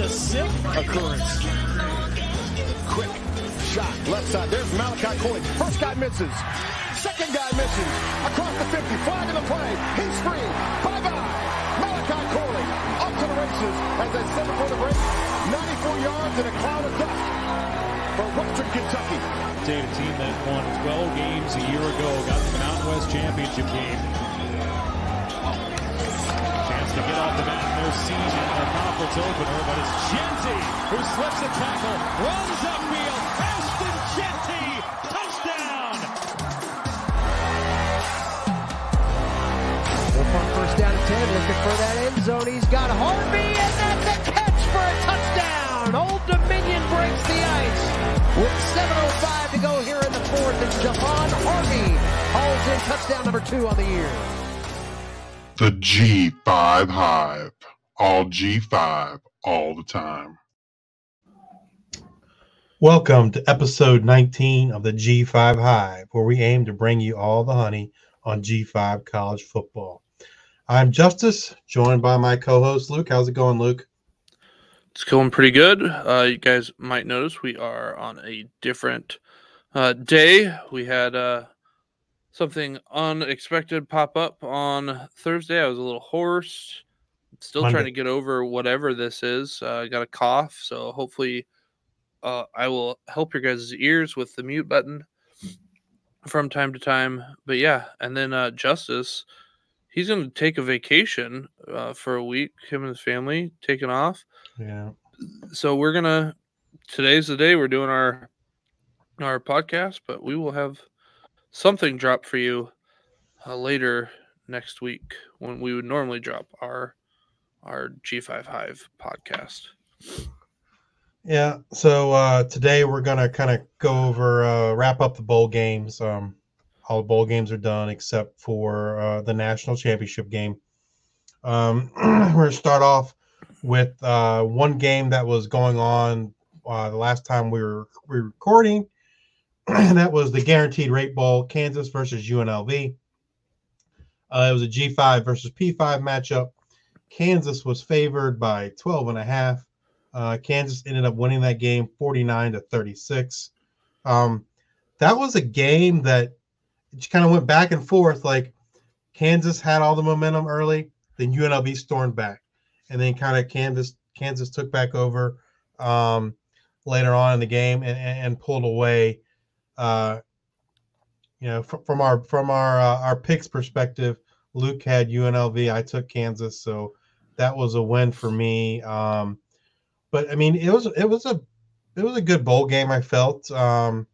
occurrence. Quick shot, left side. There's Malachi Corley. First guy misses. Second guy misses. Across the 50, flag in the play. He's free. Bye-bye. Malachi Corley up to the races. As I said before the break, 94 yards and a cloud of dust for Western Kentucky. Data team that won 12 games a year ago, got to the Mountain West Championship game. Chance to get off the mat in their season, their conference opener, but it's Jeanty who slips a tackle, runs upfield, Ashton Jeanty, touchdown! Wolfhard first down and 10, looking for that end zone. He's got Harvey, and that's a catch for a touchdown. Old Dominion breaks the ice with 7.05 to go here in the fourth, and Javon Harvey hauls in touchdown number two on the year. The G5 Hive. All G5 all the time. Welcome to episode 19 of the G5 Hive, where we aim to bring you all the honey on G5 college football. I'm Justice, joined by my co host Luke. How's it going, Luke? It's going pretty good. Uh, you guys might notice we are on a different uh, day. We had uh, something unexpected pop up on Thursday. I was a little hoarse. Still Monday. trying to get over whatever this is. Uh, I got a cough, so hopefully uh, I will help your guys' ears with the mute button from time to time. But yeah, and then uh, Justice, he's going to take a vacation uh, for a week. Him and his family taking off Yeah. so we're gonna today's the day we're doing our our podcast but we will have something drop for you uh, later next week when we would normally drop our our g5 hive podcast Yeah. So uh, today we're to kind of go over, uh, wrap up the bowl games. Um, all the bowl games are done except for uh, the national championship game. Um, we're to start off with uh, one game that was going on uh, the last time we were, we were recording. and that was the Guaranteed Rate Bowl, Kansas versus UNLV. Uh, it was a G5 versus P5 matchup. Kansas was favored by 12 and a half. Uh, Kansas ended up winning that game 49 to 36. Um, that was a game that just kind of went back and forth. Like Kansas had all the momentum early, then UNLV stormed back, and then kind of Kansas Kansas took back over um, later on in the game and, and, and pulled away. Uh, you know, fr- from our from our uh, our picks perspective, Luke had UNLV. I took Kansas, so that was a win for me. Um, but I mean, it was it was a it was a good bowl game. I felt, um,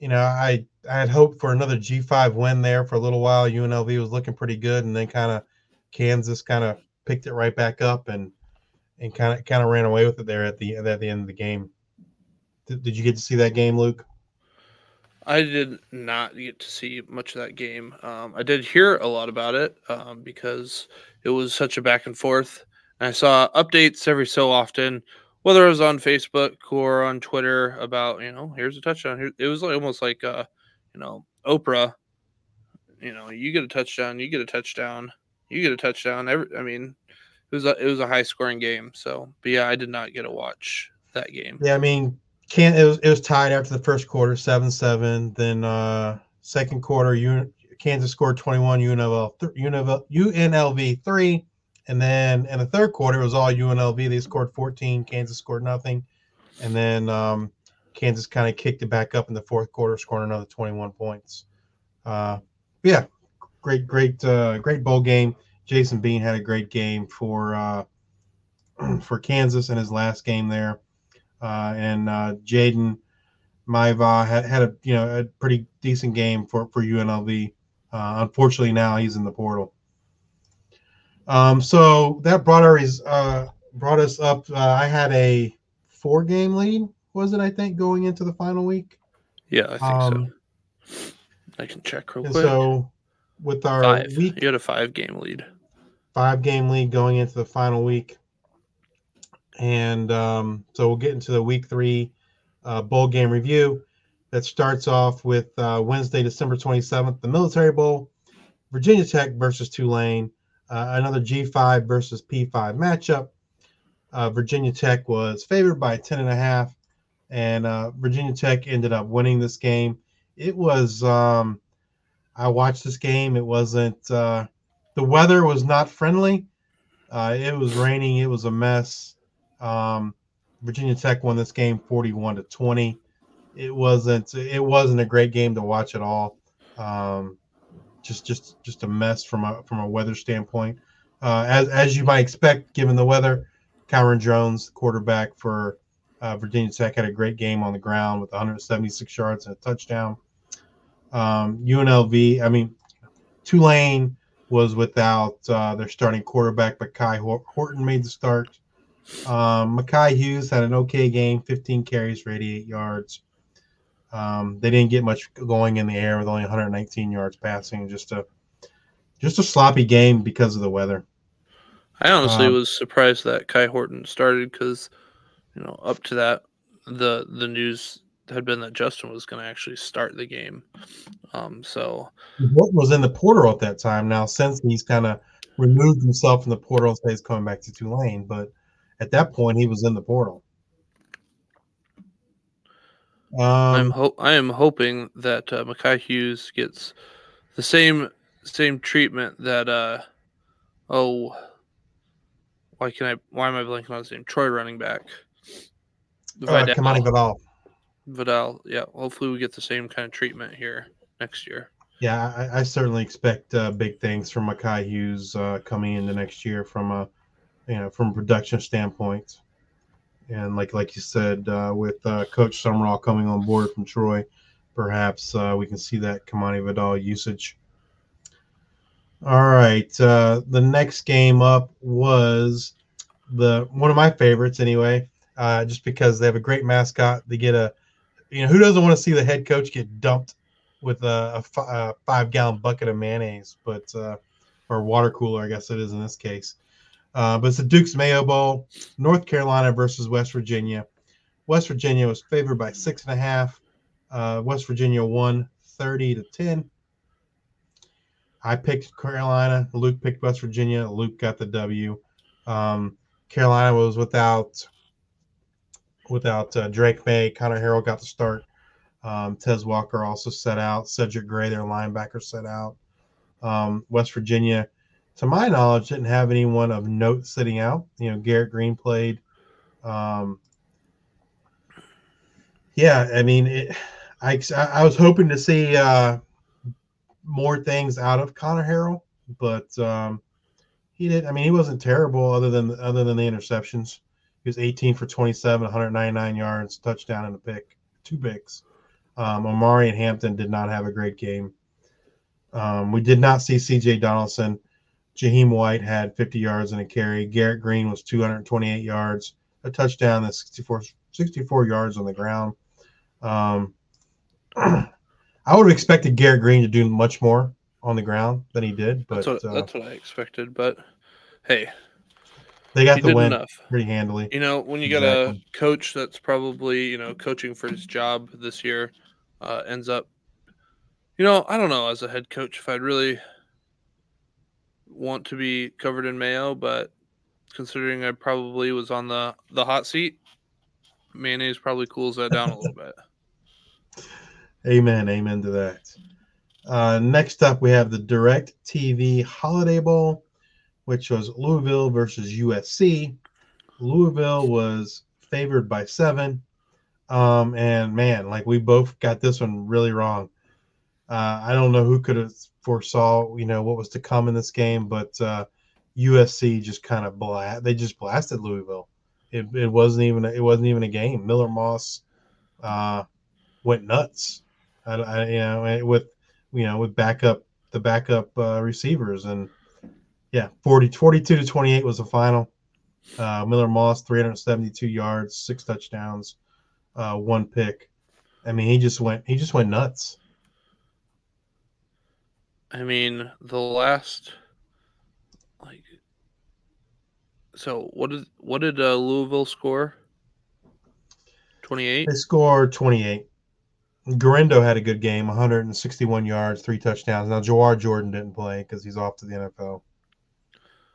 you know, I I had hoped for another G five win there for a little while. UNLV was looking pretty good, and then kind of Kansas kind of picked it right back up and and kind of kind of ran away with it there at the at the end of the game. Did, did you get to see that game, Luke? I did not get to see much of that game. Um, i did hear a lot about it um, because it was such a back and forth and i saw updates every so often whether it was on facebook or on twitter about you know here's a touchdown. It was like, almost like uh you know oprah you know you get a touchdown you get a touchdown you get a touchdown. Every i mean it was a it was a high scoring game so but yeah i did not get to watch that game. Yeah, I mean, can it was it was tied after the first quarter, seven seven. Then uh second quarter, Un- Kansas scored twenty one, UNLV th- UNLV UNLV three, and then in the third quarter it was all UNLV. They scored fourteen, Kansas scored nothing, and then um, Kansas kind of kicked it back up in the fourth quarter, scoring another twenty one points. Uh, yeah, great, great, uh, great bowl game. Jason Bean had a great game for uh, for Kansas in his last game there and uh, Jayden Maiava had, had a you know a pretty decent game for for UNLV. Uh, unfortunately, now he's in the portal. Um, so that brought our uh, brought us up. Uh, I had a four game lead, was it? I think going into the final week. yeah i think Um, so i can check real quick so with our five week you had a five game lead five game lead going into the final week. And um, so we'll get into the week three uh, bowl game review that starts off with uh, Wednesday, December 27th, the Military Bowl, Virginia Tech versus Tulane, uh, another G5 versus P5 matchup. Uh, Virginia Tech was favored by 10 and a half, and uh, Virginia Tech ended up winning this game. It was, um, I watched this game. It wasn't, uh, the weather was not friendly. Uh, it was raining. It was a mess. Um, Virginia Tech won this game 41 to 20. It wasn't, it wasn't a great game to watch at all. Um, just, just, just a mess from a from a weather standpoint. Uh, as as you might expect, given the weather, Kyron Drones, quarterback for uh, Virginia Tech, had a great game on the ground with 176 yards and a touchdown. Um, UNLV, I mean, Tulane was without uh, their starting quarterback, but Kai Horton made the start. Um, Makhi Hughes had an okay game, 15 carries for 88 yards. Um, they didn't get much going in the air with only 119 yards passing. Just a just a sloppy game because of the weather. I honestly um, was surprised that Kai Horton started because, you know, up to that, the the news had been that Justin was going to actually start the game. Um, so what was in the portal at that time? Now, since he's kind of removed himself from the portal, and he's coming back to Tulane, but at that point, he was in the portal. Um, I'm ho- I am hoping that uh, Makhi Hughes gets the same same treatment that uh oh why can I why am I blanking on his name? Troy running back. Uh, Kamani Vidal. Vidal, yeah. Hopefully we get the same kind of treatment here next year. Yeah, I, I certainly expect uh, big things from Makhi Hughes uh, coming into next year from a you know from a production standpoint. And like like you said, uh, with uh, Coach Sumrall coming on board from Troy, perhaps uh, we can see that Kamani Vidal usage all right. Uh, the next game up was the one of my favorites anyway, uh, just because they have a great mascot. They get a, you know, who doesn't want to see the head coach get dumped with a, five gallon bucket of mayonnaise, but uh, or water cooler, I guess it is in this case. Uh, but it's the Duke's Mayo Bowl, North Carolina versus West Virginia. West Virginia was favored by six and a half. Uh, West Virginia won 30 to 10. I picked Carolina. Luke picked West Virginia. Luke got the W. Um, Carolina was without without uh, Drake Maye. Conner Harrell got the start. Um, Tez Walker also set out. Cedric Gray, their linebacker, set out. Um, West Virginia, to my knowledge, didn't have anyone of note sitting out. You know, Garrett Greene played. Um, yeah, I mean, it, I I was hoping to see uh, more things out of Conner Harrell, but um, he did. I mean, he wasn't terrible other than other than the interceptions. He was 18 for 27, 199 yards, touchdown and a pick, two picks. Um, Omarion Hampton did not have a great game. Um, we did not see C.J. Donaldson. Jahiem White had 50 yards and a carry. Garrett Greene was 228 yards, a touchdown, and 64, 64 yards on the ground. Um, I would have expected Garrett Greene to do much more on the ground than he did, but that's what, uh, that's what I expected. But hey, they got the win enough. pretty handily. You know, when you got a coach that's probably you know coaching for his job this year, uh, ends up, you know, I don't know as a head coach if I'd really want to be covered in mayo, but considering I probably was on the the hot seat, mayonnaise probably cools that down a little bit. Amen. Amen to that. Uh, next up, we have the Direct TV Holiday Bowl, which was Louisville versus USC. Louisville was favored by seven. Um, and man, like we both got this one really wrong. Uh, I don't know who could have foresaw, you know, what was to come in this game, but uh, USC just kind of blast. They just blasted Louisville. It, it wasn't even it wasn't even a game. Miller Moss uh, went nuts. I, I, you know, with you know with backup the backup uh, receivers and yeah, 40, 42 to 28 was the final. Uh, Miller Moss 372 yards, six touchdowns, uh, one pick. I mean, he just went he just went nuts. I mean, the last like so what did what did uh, Louisville score? 28. They scored 28. Guerendo had a good game, 161 yards, three touchdowns. Now Jawhar Jordan didn't play because he's off to the NFL.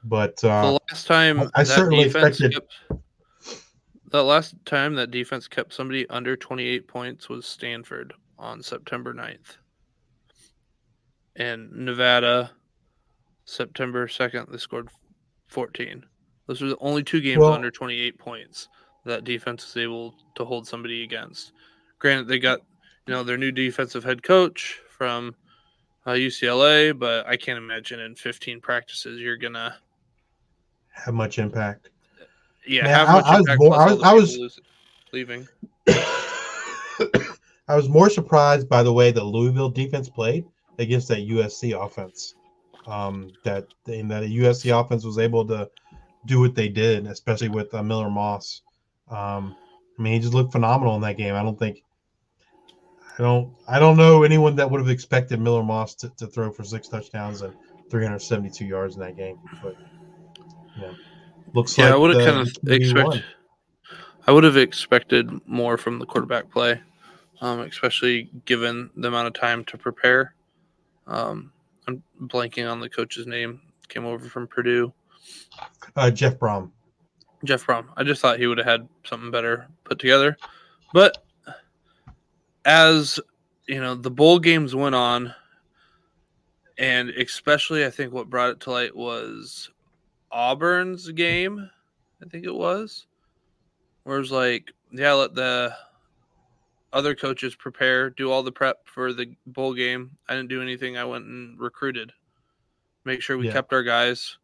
But uh, the last time I certainly expected. The last time that defense kept somebody under 28 points was Stanford on September 9th. And Nevada, September 2nd, they scored 14. Those were the only two games Well- under 28 points that defense was able to hold somebody against. Granted, they got you know their new defensive head coach from uh, UCLA, but I can't imagine in 15 practices you're gonna Have much impact. yeah Man, have I- much I was impact I was- I was- leaving. I was more surprised by the way the Louisville defense played against that USC offense. Um, that in that USC offense was able to do what they did, especially with uh, Miller Moss. Um, I mean, he just looked phenomenal in that game. I don't think, I don't, I don't know anyone that would have expected Miller Moss to, to throw for six touchdowns and 372 yards in that game. But know, looks Yeah, like I would have kind of QB expect. won. I would have expected more from the quarterback play, um, especially given the amount of time to prepare. Um, I'm blanking on the coach's name. Came over from Purdue, uh, Jeff Brohm. Jeff Brohm. I just thought he would have had something better put together, but as you know, the bowl games went on, and especially I think what brought it to light was Auburn's game. I think it was. Where it was like, yeah, let the other coaches prepare, do all the prep for the bowl game. I didn't do anything. I went and recruited. Make sure we Yeah. kept our guys.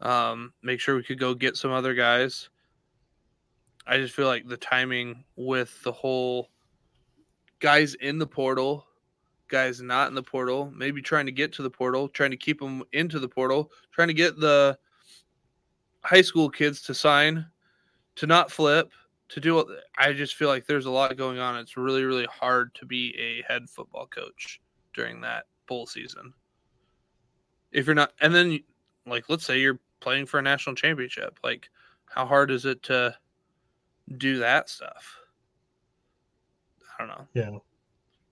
Um, make sure we could go get some other guys. I just feel like the timing with the whole guys in the portal, guys not in the portal, maybe trying to get to the portal, trying to keep them into the portal, trying to get the high school kids to sign, to not flip, to do. I just feel like there's a lot going on. It's really, really hard to be a head football coach during that bowl season. If you're not, and then like let's say you're playing for a national championship, like how hard is it to do that stuff? I don't know. Yeah.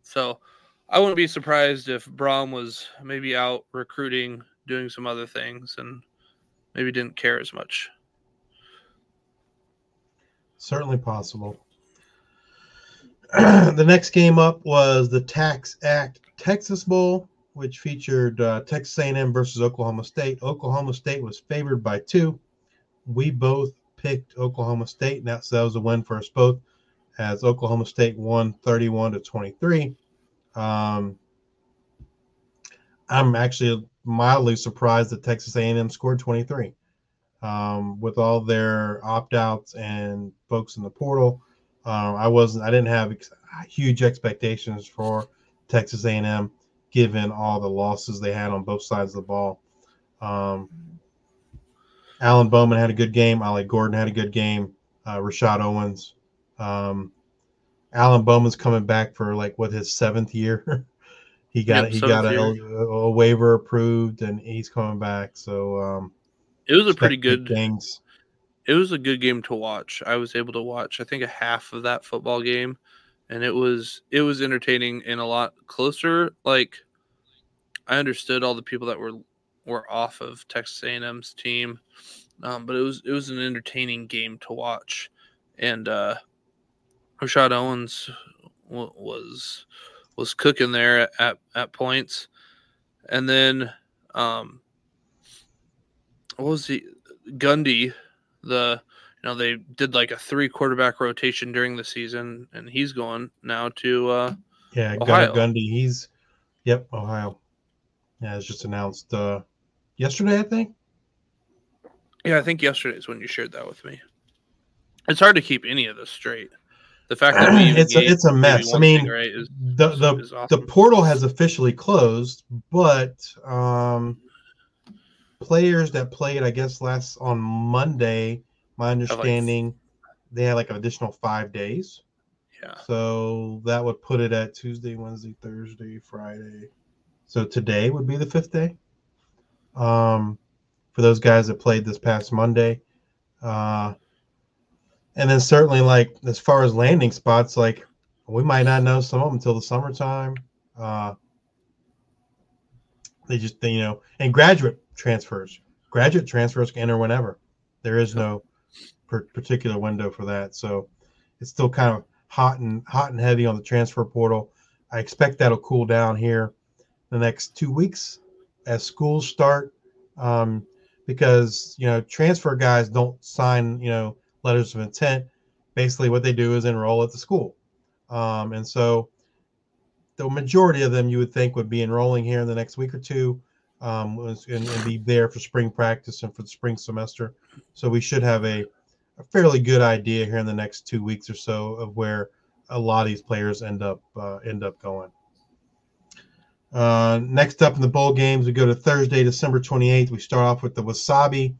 So I wouldn't be surprised if Brohm was maybe out recruiting, doing some other things, and maybe didn't care as much. Certainly possible. the next game up was the TaxAct Texas Bowl, which featured uh, Texas A&M versus Oklahoma State. Oklahoma State was favored by two. We both picked Oklahoma State, and that, was a win for us both, as Oklahoma State won 31 to 23. Um, I'm actually mildly surprised that Texas A&M scored 23 um, with all their opt-outs and folks in the portal. Um, I wasn't. I didn't have ex- huge expectations for Texas A&M, given all the losses they had on both sides of the ball. Um, Alan Bowman had a good game. Ollie Gordon had a good game. Uh, Rashod Owens. Um, Alan Bowman's coming back for like what his seventh year. he got Yep, he got a, a waiver approved, and he's coming back. So um, It was a pretty good. things. It was a good game to watch. I was able to watch. I think a half of that football game, and it was it was entertaining and a lot closer. Like I understood all the people that were were off of Texas A&M's team, um, but it was it was an entertaining game to watch, and uh, Rashod Owens w- was was cooking there at at points, and then um, what was he Gundy the you know they did like a three quarterback rotation during the season, and he's going now to uh, Yeah, Ohio. Gunnar Gundy. He's yep, Ohio. Yeah, it's just announced uh yesterday, I think. Yeah, I think yesterday is when you shared that with me. It's hard to keep any of this straight. The fact that It's a- it's a mess. I mean, right is, The the is the portal has officially closed, but um players that played, I guess last on Monday, my understanding, they had like an additional five days. yeah, So that would put it at Tuesday, Wednesday, Thursday, Friday. So today would be the fifth day. Um, for those guys that played this past Monday. Uh, and then certainly like as far as landing spots, like we might not know some of them until the summertime. Uh, they just they, you know, and graduate transfers, graduate transfers can enter whenever. There is no particular window for that. So it's still kind of hot and hot and heavy on the transfer portal. I expect that'll cool down here the next two weeks as schools start, um, because you know transfer guys don't sign you know letters of intent. Basically, what they do is enroll at the school, um, and so the majority of them you would think would be enrolling here in the next week or two um, and, and, be there for spring practice and for the spring semester. So we should have a, a, fairly good idea here in the next two weeks or so of where a lot of these players end up uh, end up going. Uh, next up in the bowl games, we go to Thursday, December 28th. We start off with the Wasabi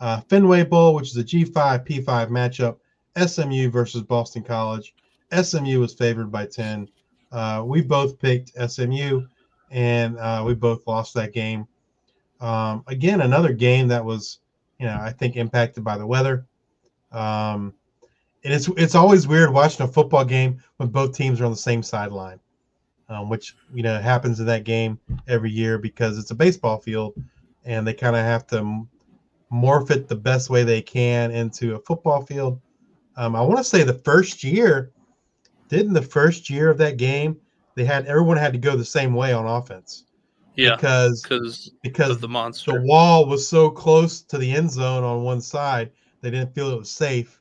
uh, Fenway Bowl, which is a G5 P5 matchup. SMU versus Boston College. SMU was favored by 10. Uh, we both picked SMU and uh, we both lost that game. Um, again, another game that was, you know, I think impacted by the weather. Um, and it's it's always weird watching a football game when both teams are on the same sideline, um, which you know happens in that game every year because it's a baseball field, and they kind of have to morph it the best way they can into a football field. Um, I want to say the first year, didn't the first year of that game they had everyone had to go the same way on offense. Yeah, because because because the monster the wall was so close to the end zone on one side, they didn't feel it was safe,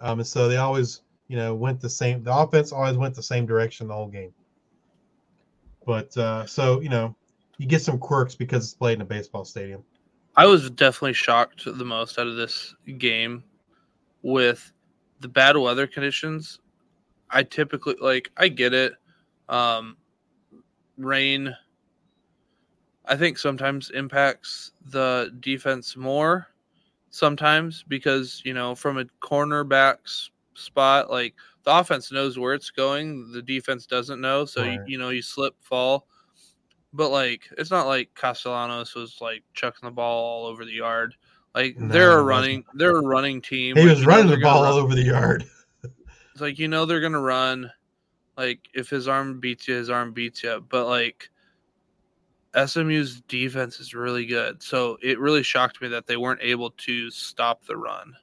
um, and so they always you know went the same. The offense always went the same direction the whole game. But uh, so you know, you get some quirks because it's played in a baseball stadium. I was definitely shocked the most out of this game with the bad weather conditions. I typically like I get it um, rain, I think sometimes impacts the defense more. Sometimes because you know from a cornerback's spot, like the offense knows where it's going, the defense doesn't know. So right. you, you know you slip, fall. But like it's not like Castellanos was like chucking the ball all over the yard. Like no, they're a running, they're a running team. He was running the ball all over the yard. it's like you know they're gonna run. Like if his arm beats you, his arm beats you. But like SMU's defense is really good. So it really shocked me that they weren't able to stop the run.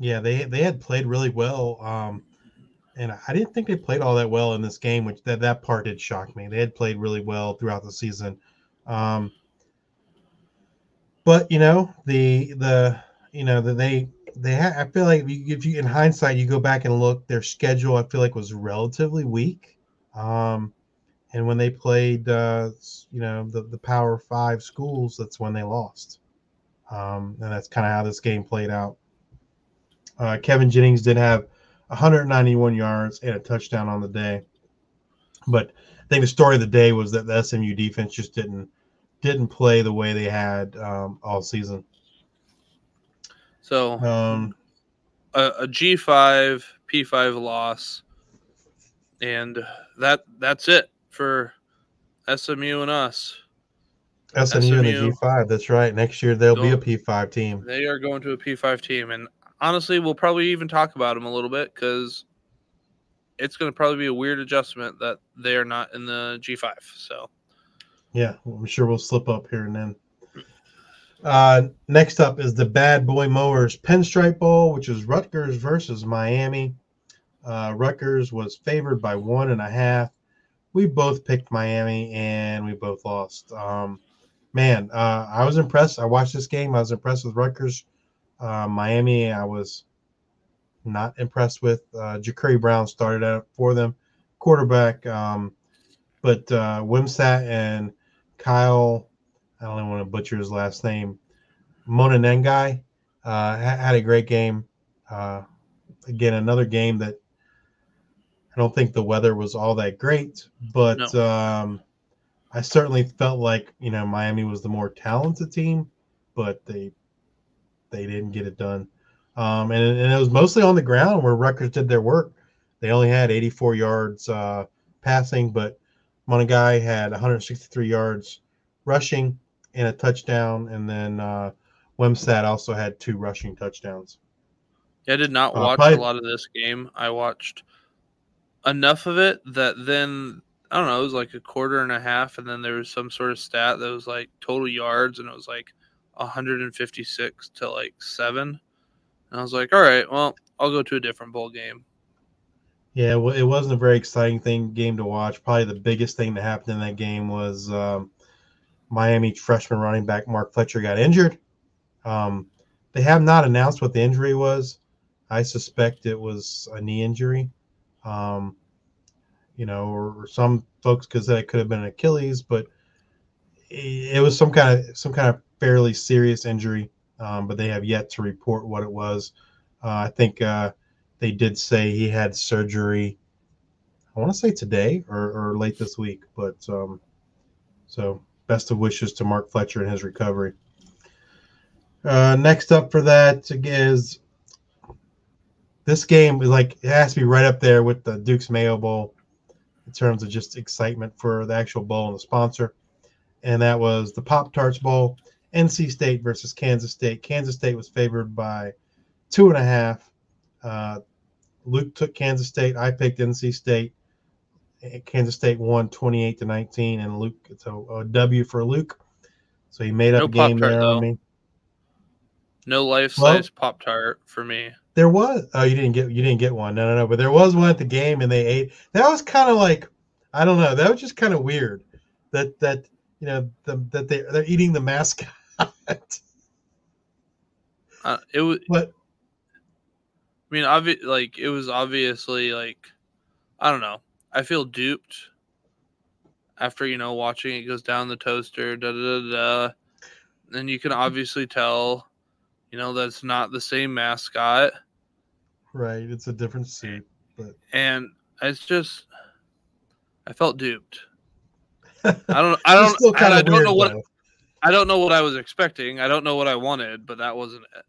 Yeah, they they had played really well. Um and I didn't think they played all that well in this game, which that, that part did shock me. They had played really well throughout the season. Um but you know, the the you know, that they they I feel like if you in hindsight you go back and look, their schedule I feel like was relatively weak. Um, and when they played, uh, you know, the the Power Five schools, that's when they lost. Um, and that's kind of how this game played out. Uh, Kevin Jennings did have 191 yards and a touchdown on the day, but I think the story of the day was that the SMU defense just didn't didn't play the way they had um, all season. So um, a a G5 P5 loss, and that that's it for SMU and us. SMU, SMU and the G5. That's right. Next year they'll be a P5 team. They are going to a P5 team, and honestly, we'll probably even talk about them a little bit because it's going to probably be a weird adjustment that they are not in the G5. So, yeah, I'm sure we'll slip up here and then. Uh, next up is the Bad Boy Mowers Pinstripe Bowl, which is Rutgers versus Miami. Uh, Rutgers was favored by one and a half. We both picked Miami and we both lost. Um, man, uh, I was impressed. I watched this game. I was impressed with Rutgers. Uh, Miami, I was not impressed with. Uh, Jacurri Brown started out for them, quarterback. Um, but uh, Wimsatt and Kyle I don't even want to butcher his last name. Monangai uh, had a great game. Uh, again, another game that I don't think the weather was all that great, but no. um, I certainly felt like you know Miami was the more talented team, but they they didn't get it done. Um, and, and, it was mostly on the ground where Rutgers did their work. They only had 84 yards uh, passing, but Monangai had 163 yards rushing and a touchdown, and then uh, Wimsatt also had two rushing touchdowns. Yeah, I did not uh, watch probably, a lot of this game. I watched enough of it that then I don't know, it was like a quarter and a half, and then there was some sort of stat that was like total yards, and it was like 156 to like seven. And I was like, all right, well, I'll go to a different bowl game. Yeah, well, it wasn't a very exciting thing game to watch. Probably the biggest thing that happened in that game was um, Miami freshman running back Mark Fletcher got injured. Um, they have not announced what the injury was. I suspect it was a knee injury. Um, you know, or, or some folks because it could have been Achilles, but it, it was some kind of some kind of fairly serious injury. Um, but they have yet to report what it was. Uh, I think uh, they did say he had surgery. I want to say today or, or late this week, but um, so best of wishes to Mark Fletcher and his recovery. Uh, next up for that is this game is like it has to be right up there with the Duke's Mayo Bowl in terms of just excitement for the actual bowl and the sponsor. And that was the Pop Tarts Bowl, NC State versus Kansas State. Kansas State was favored by two and a half. Uh, Luke took Kansas State. I picked NC State. Kansas State won 28 to 19, and Luke it's a, a W for Luke. So he made up No a game there though. on me. No life Well- size Pop Tart for me. There was oh you didn't get you didn't get one no no no but there was one at the game and they ate that was kind of like I don't know that was just kind of weird that that you know the, that they they're eating the mascot Uh, it was. but I mean, obvi- like it was obviously like I don't know. I feel duped after you know watching it goes down the toaster. Da da da da. Then you can obviously tell, you know, that's not the same mascot, right it's a different suit and it's just I felt duped. I don't. I don't. still and I don't weird know what. though. I don't know what I was expecting. I don't know what I wanted, but that wasn't it.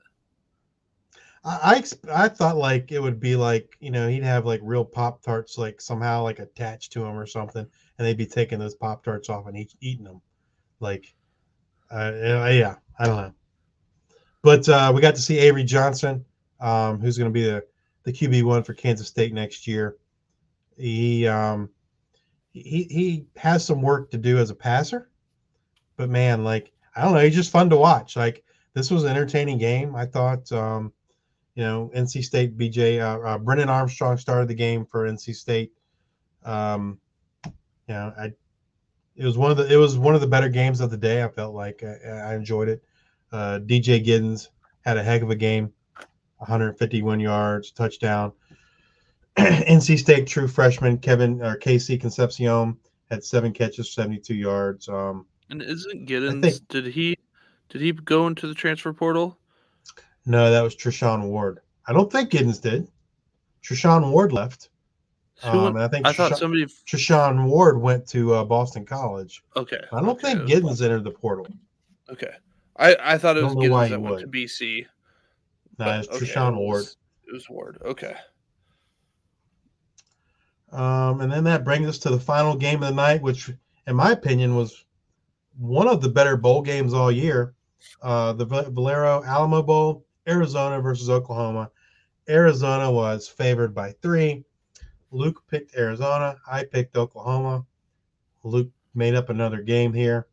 I, I I thought like it would be like you know he'd have like real pop tarts like somehow like attached to him or something and they'd be taking those pop tarts off and eat, eating them like uh, yeah yeah, I don't know. But uh, we got to see Avery Johnson um, who's going to be the the QB one for Kansas State next year. He um he he has some work to do as a passer but man like I don't know he's just fun to watch. Like this was an entertaining game I thought um you know, NC State BJ uh, uh, Brennan Armstrong started the game for NC State. Um, you know, I it was one of the it was one of the better games of the day. I felt like I, I enjoyed it. Uh, DJ Giddens had a heck of a game, 151 yards, touchdown. NC State true freshman Kevin or KC Concepcion had seven catches, 72 yards. Um, And isn't Giddens? think- Did he? Did he go into the transfer portal? No, that was Treshaun Ward. I don't think Giddens did. Treshaun Ward left. Um, I think I thought somebody. Treshaun Ward went to uh, Boston College. Okay. I don't okay, think Giddens entered the portal. Okay. I I thought it was Don't know why Giddens that you went to. BC. No, but it's okay, Treshaun it Ward. was- It was Ward. Okay. Um, and then that brings us to the final game of the night, which, in my opinion, was one of the better bowl games all year. Uh, the Valero Alamo Bowl, Arizona versus Oklahoma. Arizona was favored by three. Luke picked Arizona. I picked Oklahoma. Luke made up another game here.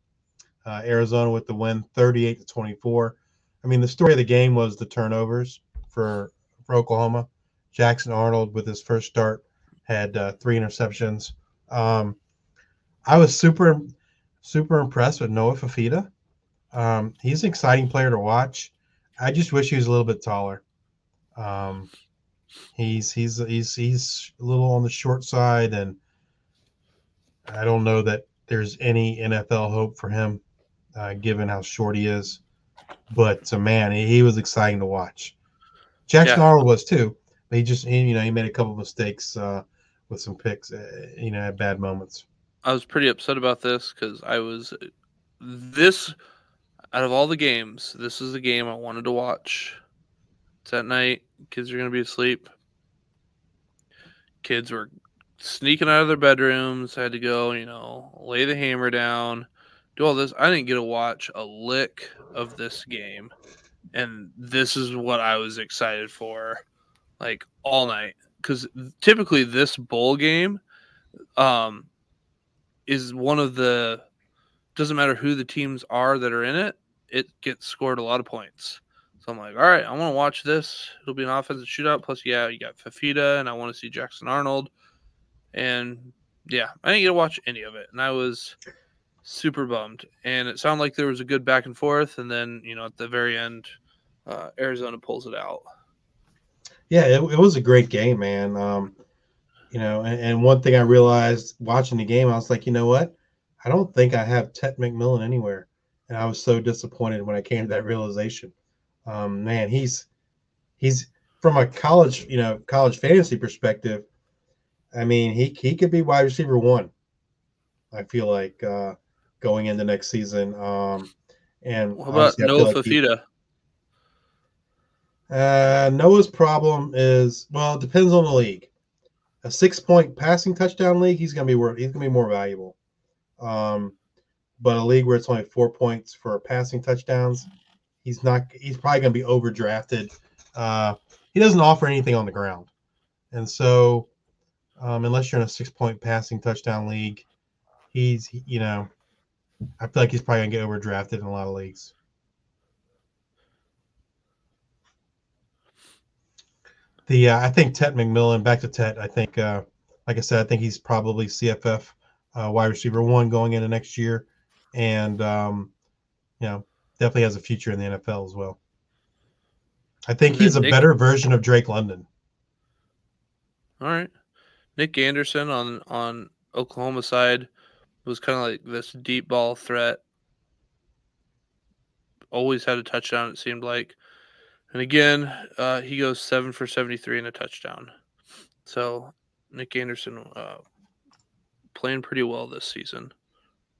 Uh, Arizona with the win, 38 to 24. I mean, the story of the game was the turnovers for for Oklahoma. Jackson Arnold with his first start had uh, three interceptions. Um, I was super, super impressed with Noah Fifita. Um, he's an exciting player to watch. I just wish he was a little bit taller. Um, he's he's he's he's a little on the short side, and I don't know that there's any NFL hope for him, uh, given how short he is. But uh, man, he, he was exciting to watch. Jackson Yeah. Arnold was too, but he just he, you know he made a couple mistakes uh, with some picks, uh, you know, at bad moments. I was pretty upset about this because I was this out of all the games. This is the game I wanted to watch. It's at night. Kids are gonna be asleep. Kids were sneaking out of their bedrooms. I had to go, you know, lay the hammer down, do all this. I didn't get to watch a lick of this game, and this is what I was excited for, like all night. Because typically this bowl game, um, is one of the doesn't matter who the teams are that are in it, it gets scored a lot of points. So I'm like, all right, I want to watch this. It'll be an offensive shootout. Plus, yeah, you got Fifita, and I want to see Jackson Arnold. And yeah, I didn't get to watch any of it, and I was super bummed. And it sounded like there was a good back and forth, and then you know at the very end, uh, Arizona pulls it out. Yeah, it, it was a great game, man. Um, you know, and, and, one thing I realized watching the game, I was like, you know what? I don't think I have Tet McMillan anywhere, and I was so disappointed when I came to that realization. Um, man, he's he's from a college, you know, college fantasy perspective. I mean, he he could be wide receiver one. I feel like uh, going into next season. Um, and what about Noah like Fifita? Uh, Noah's problem is well, it depends on the league. A six point passing touchdown league, he's gonna be worth. He's gonna be more valuable. Um, but a league where it's only four points for passing touchdowns, he's not. He's probably gonna be overdrafted. Uh, he doesn't offer anything on the ground, and so um, unless you're in a six point passing touchdown league, he's you know, I feel like he's probably gonna get overdrafted in a lot of leagues. The uh, I think Tet McMillan. Back to Tet. I think, uh, like I said, I think he's probably CFF uh, wide receiver one going into next year, and um, you know definitely has a future in the NFL as well. I think he's a Nick, better version of Drake London. All right, Nic Anderson on on Oklahoma side was kind of like this deep ball threat. Always had a touchdown. It seemed like. And again, uh, he goes seven for 73 and a touchdown. So Nic Anderson uh, playing pretty well this season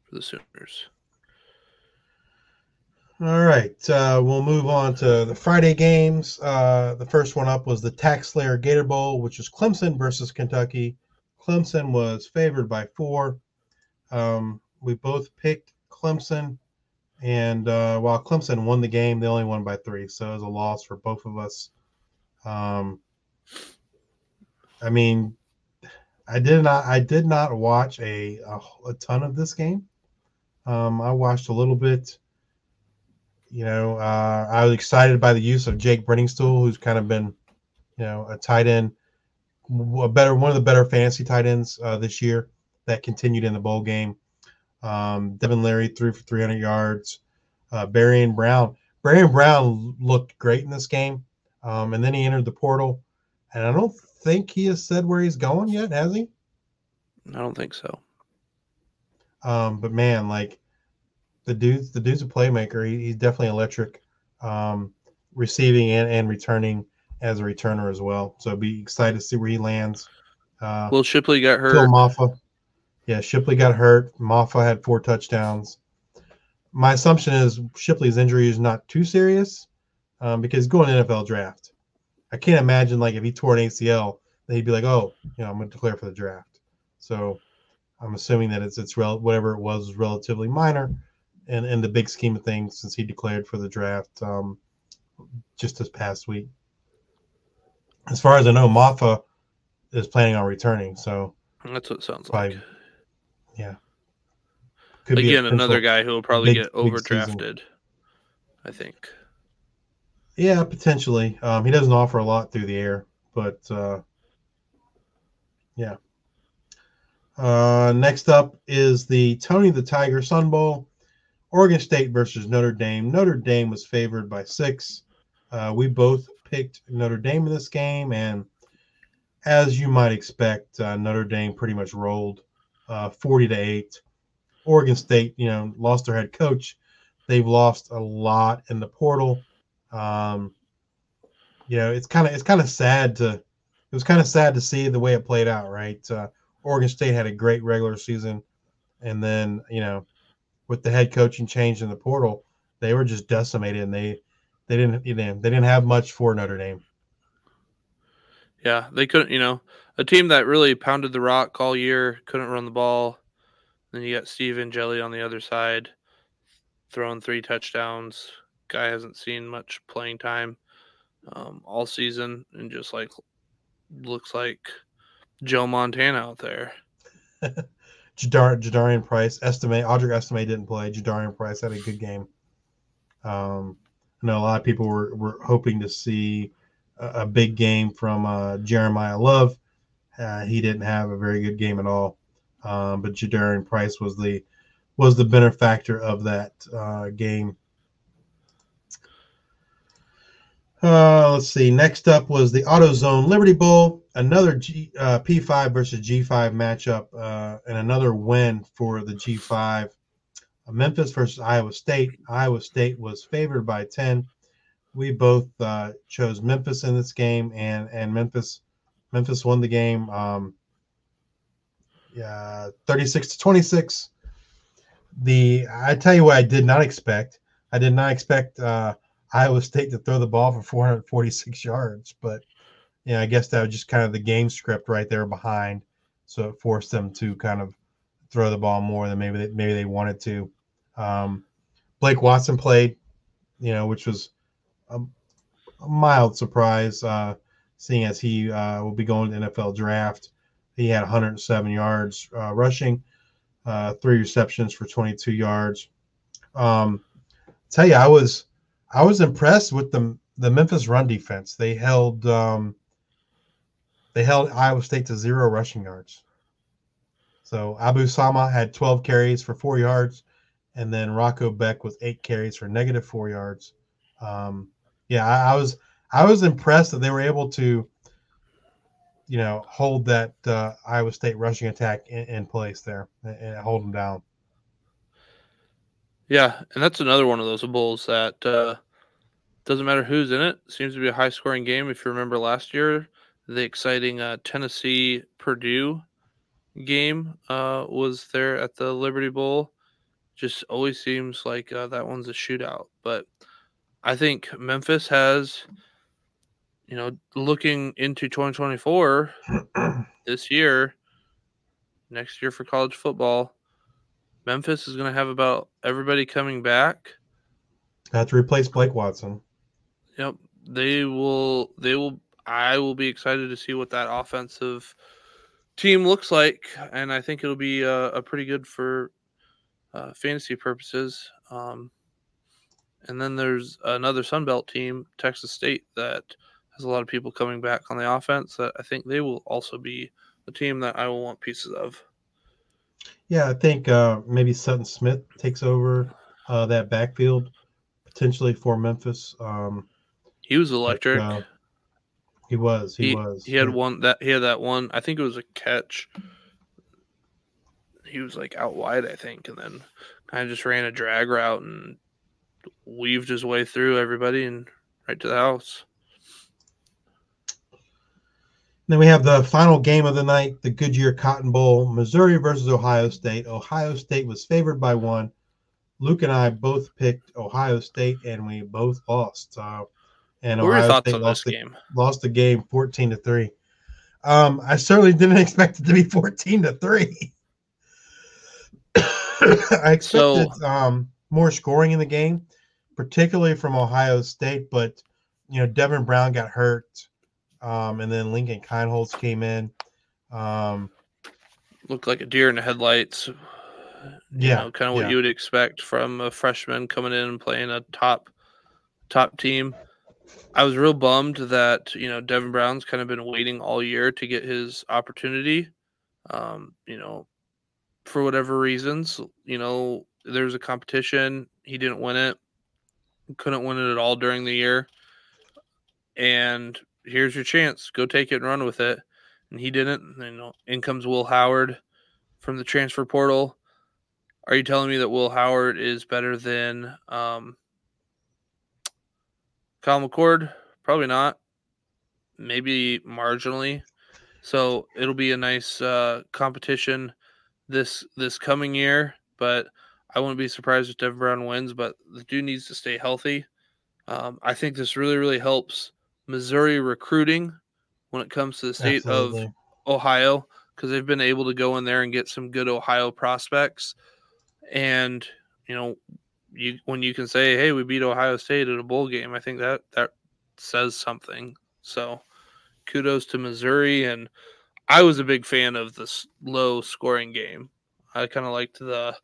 for the Sooners. All right, uh, we'll move on to the Friday games. Uh, the first one up was the TaxSlayer Gator Bowl, which is Clemson versus Kentucky. Clemson was favored by four. Um, we both picked Clemson. And uh, while Clemson won the game, they only won by three, so it was a loss for both of us. Um, I mean, I did not I did not watch a a, a ton of this game. Um, I watched a little bit. You know, uh, I was excited by the use of Jake Briningstool, who's kind of been, you know, a tight end, a better one of the better fantasy tight ends uh, this year. That continued in the bowl game. Um, Devin Leary threw for 300 yards. Uh, and Brown. Barion Brown looked great in this game. Um, and then he entered the portal. And I don't think he has said where he's going yet, has he? I don't think so. Um, but man, like the dude's the dude's a playmaker. He, he's definitely electric, um, receiving and, and returning as a returner as well. So be excited to see where he lands. Uh, Will Shipley got hurt. Phil. Yeah, Shipley got hurt. Mafah had four touchdowns. My assumption is Shipley's injury is not too serious um, because going to NFL draft. I can't imagine like if he tore an ACL, that he'd be like, oh, you know, I'm going to declare for the draft. So I'm assuming that it's it's rel- whatever it was relatively minor, and in the big scheme of things, since he declared for the draft um, just this past week. As far as I know, Mafah is planning on returning. So that's what it sounds probably, like. Yeah. Could Again, another guy who will probably big, get overdrafted. I think. Yeah, potentially. Um, he doesn't offer a lot through the air, but uh, yeah. Uh, next up is the Tony the Tiger Sun Bowl. Oregon State versus Notre Dame. Notre Dame was favored by six. Uh, we both picked Notre Dame in this game, and as you might expect, uh, Notre Dame pretty much rolled uh, 40 to 8. Oregon State, you know, lost their head coach. They've lost a lot in the portal. Um, you know, it's kind of it's kind of sad to it was kind of sad to see the way it played out, right? Uh, Oregon State had a great regular season, and then you know, with the head coaching change in the portal, they were just decimated, and they they didn't you know, they didn't have much for Notre Dame. Yeah, they couldn't. You know, a team that really pounded the rock all year, couldn't run the ball. Then you got Steve Angeli on the other side, throwing three touchdowns. Guy hasn't seen much playing time um, all season, and just like looks like Joe Montana out there. Jadar, Jadarian Price, Estime Audric Estime didn't play. Jadarian Price had a good game. Um, I know a lot of people were, were hoping to see a, a big game from uh, Jeremiyah Love. Uh, he didn't have a very good game at all, um, but Jadarian Price was the was the benefactor of that uh, game. Uh, let's see. Next up was the AutoZone Liberty Bowl, another G, uh, P5 versus G5 matchup, uh, and another win for the G5. Uh, Memphis versus Iowa State. Iowa State was favored by 10. We both uh, chose Memphis in this game, and and Memphis Memphis won the game. Um, yeah, 36 to 26. The I tell you what, I did not expect. I did not expect uh, Iowa State to throw the ball for 446 yards, but yeah, I guess that was just kind of the game script right there behind, so it forced them to kind of throw the ball more than maybe they, maybe they wanted to. Um, Blake Watson played, you know, which was a, a mild surprise, uh, seeing as he uh, will be going to NFL draft. He had 107 yards uh, rushing, uh, three receptions for 22 yards. Um, tell you, I was I was impressed with the the Memphis run defense. They held um, they held Iowa State to zero rushing yards. So Abu Sama had 12 carries for four yards, and then Rocco Becht with eight carries for negative four yards. Um, yeah, I, I, was I was impressed that they were able to, you know, hold that uh, Iowa State rushing attack in, in place there and, and, hold them down. Yeah, and that's another one of those bowls that uh, doesn't matter who's in it. Seems to be a high scoring game. If you remember last year, the exciting uh, Tennessee Purdue game uh, was there at the Liberty Bowl. Just always seems like uh, that one's a shootout. But I think Memphis has, you know, looking into 2024 this year, next year for college football, Memphis is going to have about everybody coming back. Have to replace Blake Watson. Yep, they will. They will I will be excited to see what that offensive team looks like, and I think it'll be a, a pretty good for uh, fantasy purposes. Um, and then there's another Sunbelt team, Texas State, that has a lot of people coming back on the offense. That I think they will also be a team that I will want pieces of. Yeah, I think uh, maybe Sutton Smith takes over uh, that backfield potentially for Memphis. Um, he was electric. But, uh, he was. He, he, was. He had one that he had that one. I think it was a catch. He was like out wide, I think, and then kind of just ran a drag route and weaved his way through everybody and right to the house. Then we have the final game of the night, the Goodyear Cotton Bowl, Missouri versus Ohio State. Ohio State was favored by one. Luke and I both picked Ohio State, and we both lost. Uh, and what Ohio State lost the, game? Lost the game fourteen to three. Um, I certainly didn't expect it to be fourteen to three. I expected so, um, more scoring in the game, particularly from Ohio State. But you know, Devin Brown got hurt, um, and then Lincoln Kienholz came in. Um, Looked like a deer in the headlights. yeah, know, kind of what yeah. you would expect from a freshman coming in and playing a top top team. I was real bummed that you know Devin Brown's kind of been waiting all year to get his opportunity. Um, you know, for whatever reasons, you know, there's a competition. He didn't win it. Couldn't win it at all during the year. And here's your chance. Go take it and run with it. And he didn't. And in comes Will Howard from the transfer portal. Are you telling me that Will Howard is better than um, Kyle McCord, probably not. Maybe marginally. So it'll be a nice uh, competition this this coming year. But I wouldn't be surprised if Devin Brown wins. But the dude needs to stay healthy. Um, I think this really really helps Missouri recruiting when it comes to the state Absolutely. of Ohio because they've been able to go in there and get some good Ohio prospects. And you know, you when you can say, "Hey, we beat Ohio State at a bowl game," I think that that says something. So, kudos to Missouri, and I was a big fan of this low scoring game. I kind of liked the.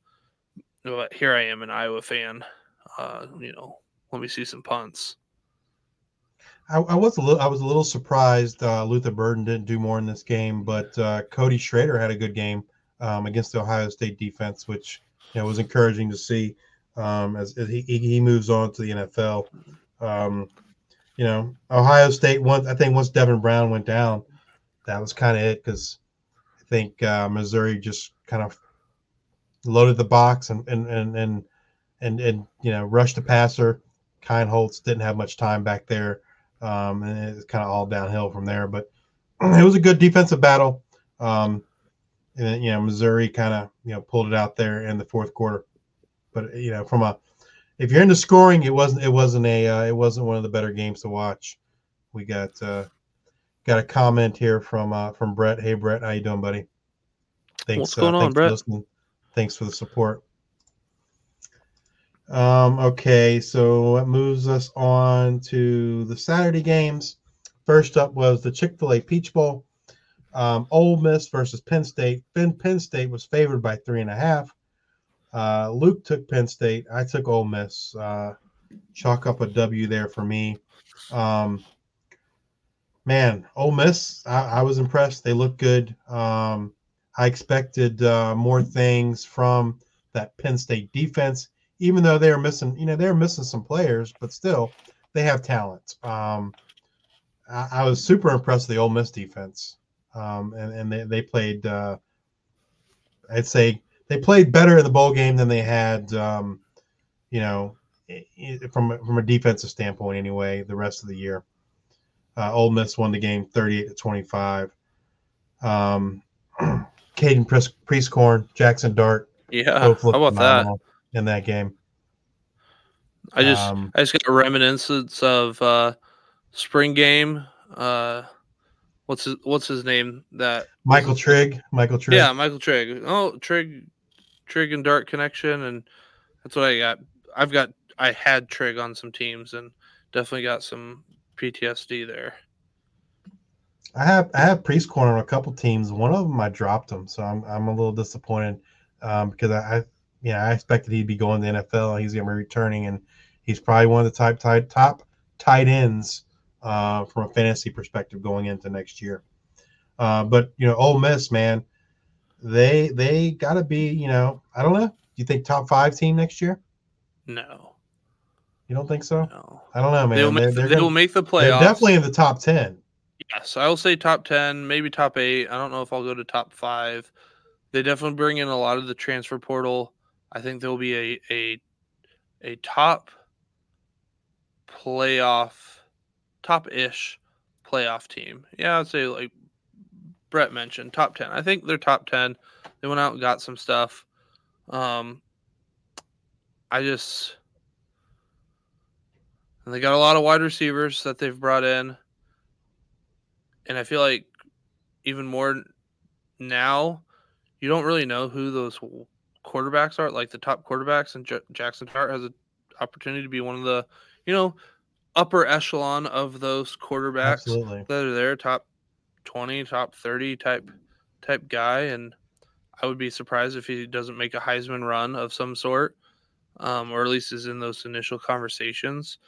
But here I am, an Iowa fan. Uh, you know, let me see some punts. I, I was a little I was a little surprised uh, Luther Burden didn't do more in this game, but uh, Cody Schrader had a good game um, against the Ohio State defense, which you know was encouraging to see um, as, as he, he moves on to the NFL. Um, you know, Ohio State once I think once Devin Brown went down, that was kind of it because I think uh, Missouri just kind of loaded the box and and and and and, and you know rushed the passer. Holtz didn't have much time back there, um, and it's kind of all downhill from there. But it was a good defensive battle. Um, and you know Missouri kind of you know pulled it out there in the fourth quarter. But you know from a if you're into scoring, it wasn't it wasn't a uh, it wasn't one of the better games to watch. We got uh, got a comment here from uh, from Brett. Hey Brett, how you doing, buddy? Thanks. What's going uh, on, Brett? Thanks for the support. Um, okay, so that moves us on to the Saturday games. First up was the Chick Fil A Peach Bowl. Um, Ole Miss versus Penn State. Penn, Penn State was favored by three and a half. Uh, Luke took Penn State. I took Ole Miss. Uh, chalk up a W there for me. Um, man, Ole Miss, I, I, was impressed. They look good. Um, I expected uh, more things from that Penn State defense, even though they're missing, you know, they're missing some players, but still, they have talent. Um, I, I, was super impressed with the Ole Miss defense, um, and, and they, they played, uh, I'd say, they played better in the bowl game than they had, um, you know, from from a defensive standpoint anyway. The rest of the year, uh, Ole Miss won the game thirty-eight to twenty-five. Um, Caden Prieskorn, Jackson Dart. Yeah, how about that in that game? I just um, I just got a reminiscence of uh, spring game. Uh, what's his what's his name? That Michael Trigg. Michael Trigg. Yeah, Michael Trigg. Oh, Trigg, Trigg and Dart connection, and that's what I got. I've got I had Trigg on some teams, and definitely got some PTSD there. I have I have Prieskorn on a couple teams. One of them I dropped him, so I'm I'm a little disappointed um, because I, I yeah I expected he'd be going to the NFL. He's gonna be returning, and he's probably one of the top tight top tight ends uh, from a fantasy perspective going into next year. Uh, but you know, Ole Miss, man, they they got to be you know I don't know. Do you think top five team next year? No. You don't think so? No. I don't know, man. They will make, they're, they're they gonna, make the playoffs. They're definitely in the top ten. Yes, I will say top 10, maybe top 8. I don't know if I'll go to top 5. They definitely bring in a lot of the transfer portal. I think there'll be a a a top playoff top-ish playoff team. Yeah, I'd say like Brett mentioned, top 10. I think they're top 10. They went out and got some stuff. Um I just and they got a lot of wide receivers that they've brought in and I feel like even more now, you don't really know who those quarterbacks are, like the top quarterbacks, and J- Jackson Dart has an opportunity to be one of the, you know, upper echelon of those quarterbacks Absolutely. that are there, top twenty, top thirty type type guy, and I would be surprised if he doesn't make a Heisman run of some sort, um, or at least is in those initial conversations.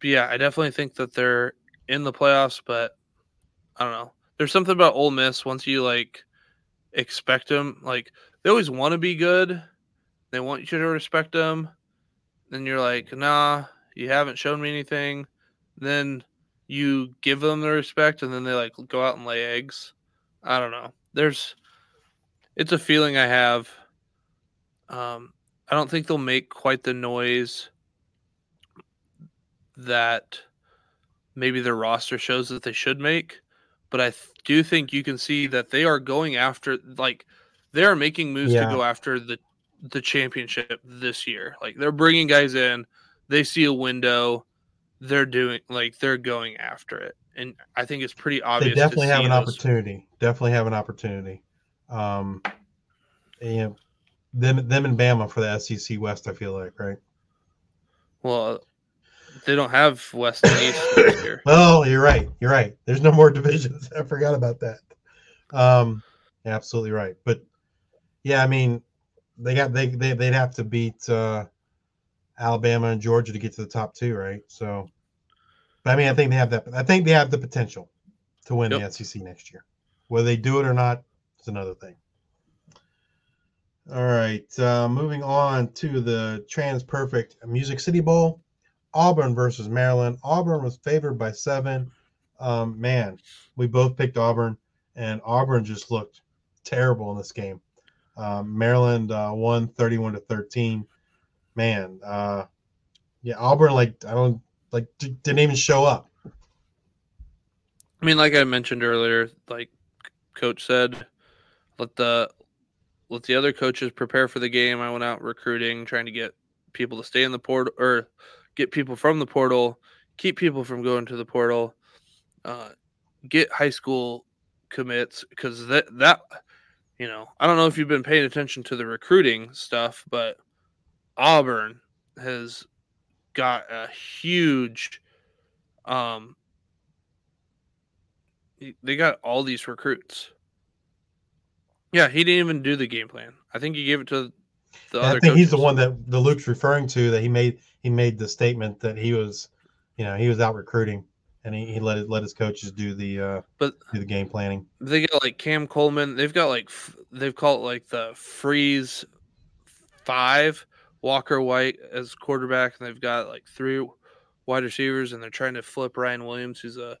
But yeah, I definitely think that they're in the playoffs, but I don't know. There's something about Ole Miss once you like expect them, like they always want to be good. They want you to respect them. Then you're like, nah, you haven't shown me anything. Then you give them the respect, and then they like go out and lay eggs. I don't know. There's, it's a feeling I have. Um, I don't think they'll make quite the noise that maybe their roster shows that they should make but I th- do think you can see that they are going after like they are making moves yeah. to go after the the championship this year. Like they're bringing guys in, they see a window, they're doing like they're going after it, and I think it's pretty obvious. They definitely have an those... opportunity. Definitely have an opportunity. Um, and them them and Bama for the SEC West. I feel like right. Well, they don't have West and East this year. well, you're right. You're right. There's no more divisions. I forgot about that. Um, absolutely right. But yeah, I mean, they got they, they they'd have to beat uh Alabama and Georgia to get to the top two, right? So, but I mean, I think they have that. I think they have the potential to win Yep. the SEC next year. Whether they do it or not, is another thing. All right, uh, moving on to the TransPerfect Music City Bowl, Auburn versus Maryland. Auburn was favored by seven. Um, man, we both picked Auburn, and Auburn just looked terrible in this game. Um, Maryland uh, won 31 to 13. Man, uh, yeah, Auburn like I don't like d- didn't even show up. I mean, like I mentioned earlier, like coach said, let the let the other coaches prepare for the game. I went out recruiting, trying to get people to stay in the portal or get people from the portal, keep people from going to the portal, uh, get high school commits because that that you know I don't know if you've been paying attention to the recruiting stuff, but Auburn has got a huge um they got all these recruits. Yeah, he didn't even do the game plan. I think he gave it to the other. I think he's the one that the Luke's referring to that he made he made the statement that he was, you know, he was out recruiting and he, he let it, let his coaches do the uh But do the game planning. they got like Cam Coleman. They've got like f- they've called like the freeze five Walker White as quarterback, and they've got like three wide receivers, and they're trying to flip Ryan Williams, who's a,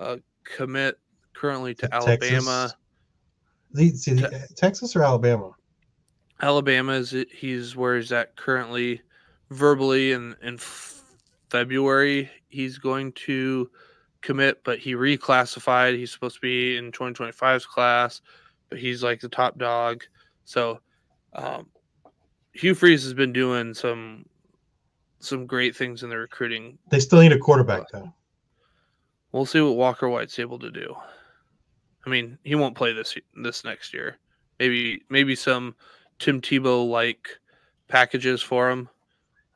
a commit currently to Alabama. Texas. The, see, the- Texas or Alabama? Alabama is he's where he's at currently verbally and in f- February he's going to commit but he reclassified. He's supposed to be in 2025's class but he's like the top dog. So um, Hugh Freeze has been doing some some great things in the recruiting They still need a quarterback though. we'll see what Walker White's able to do. I mean he won't play this this next year. Maybe maybe some Tim Tebow like packages for him.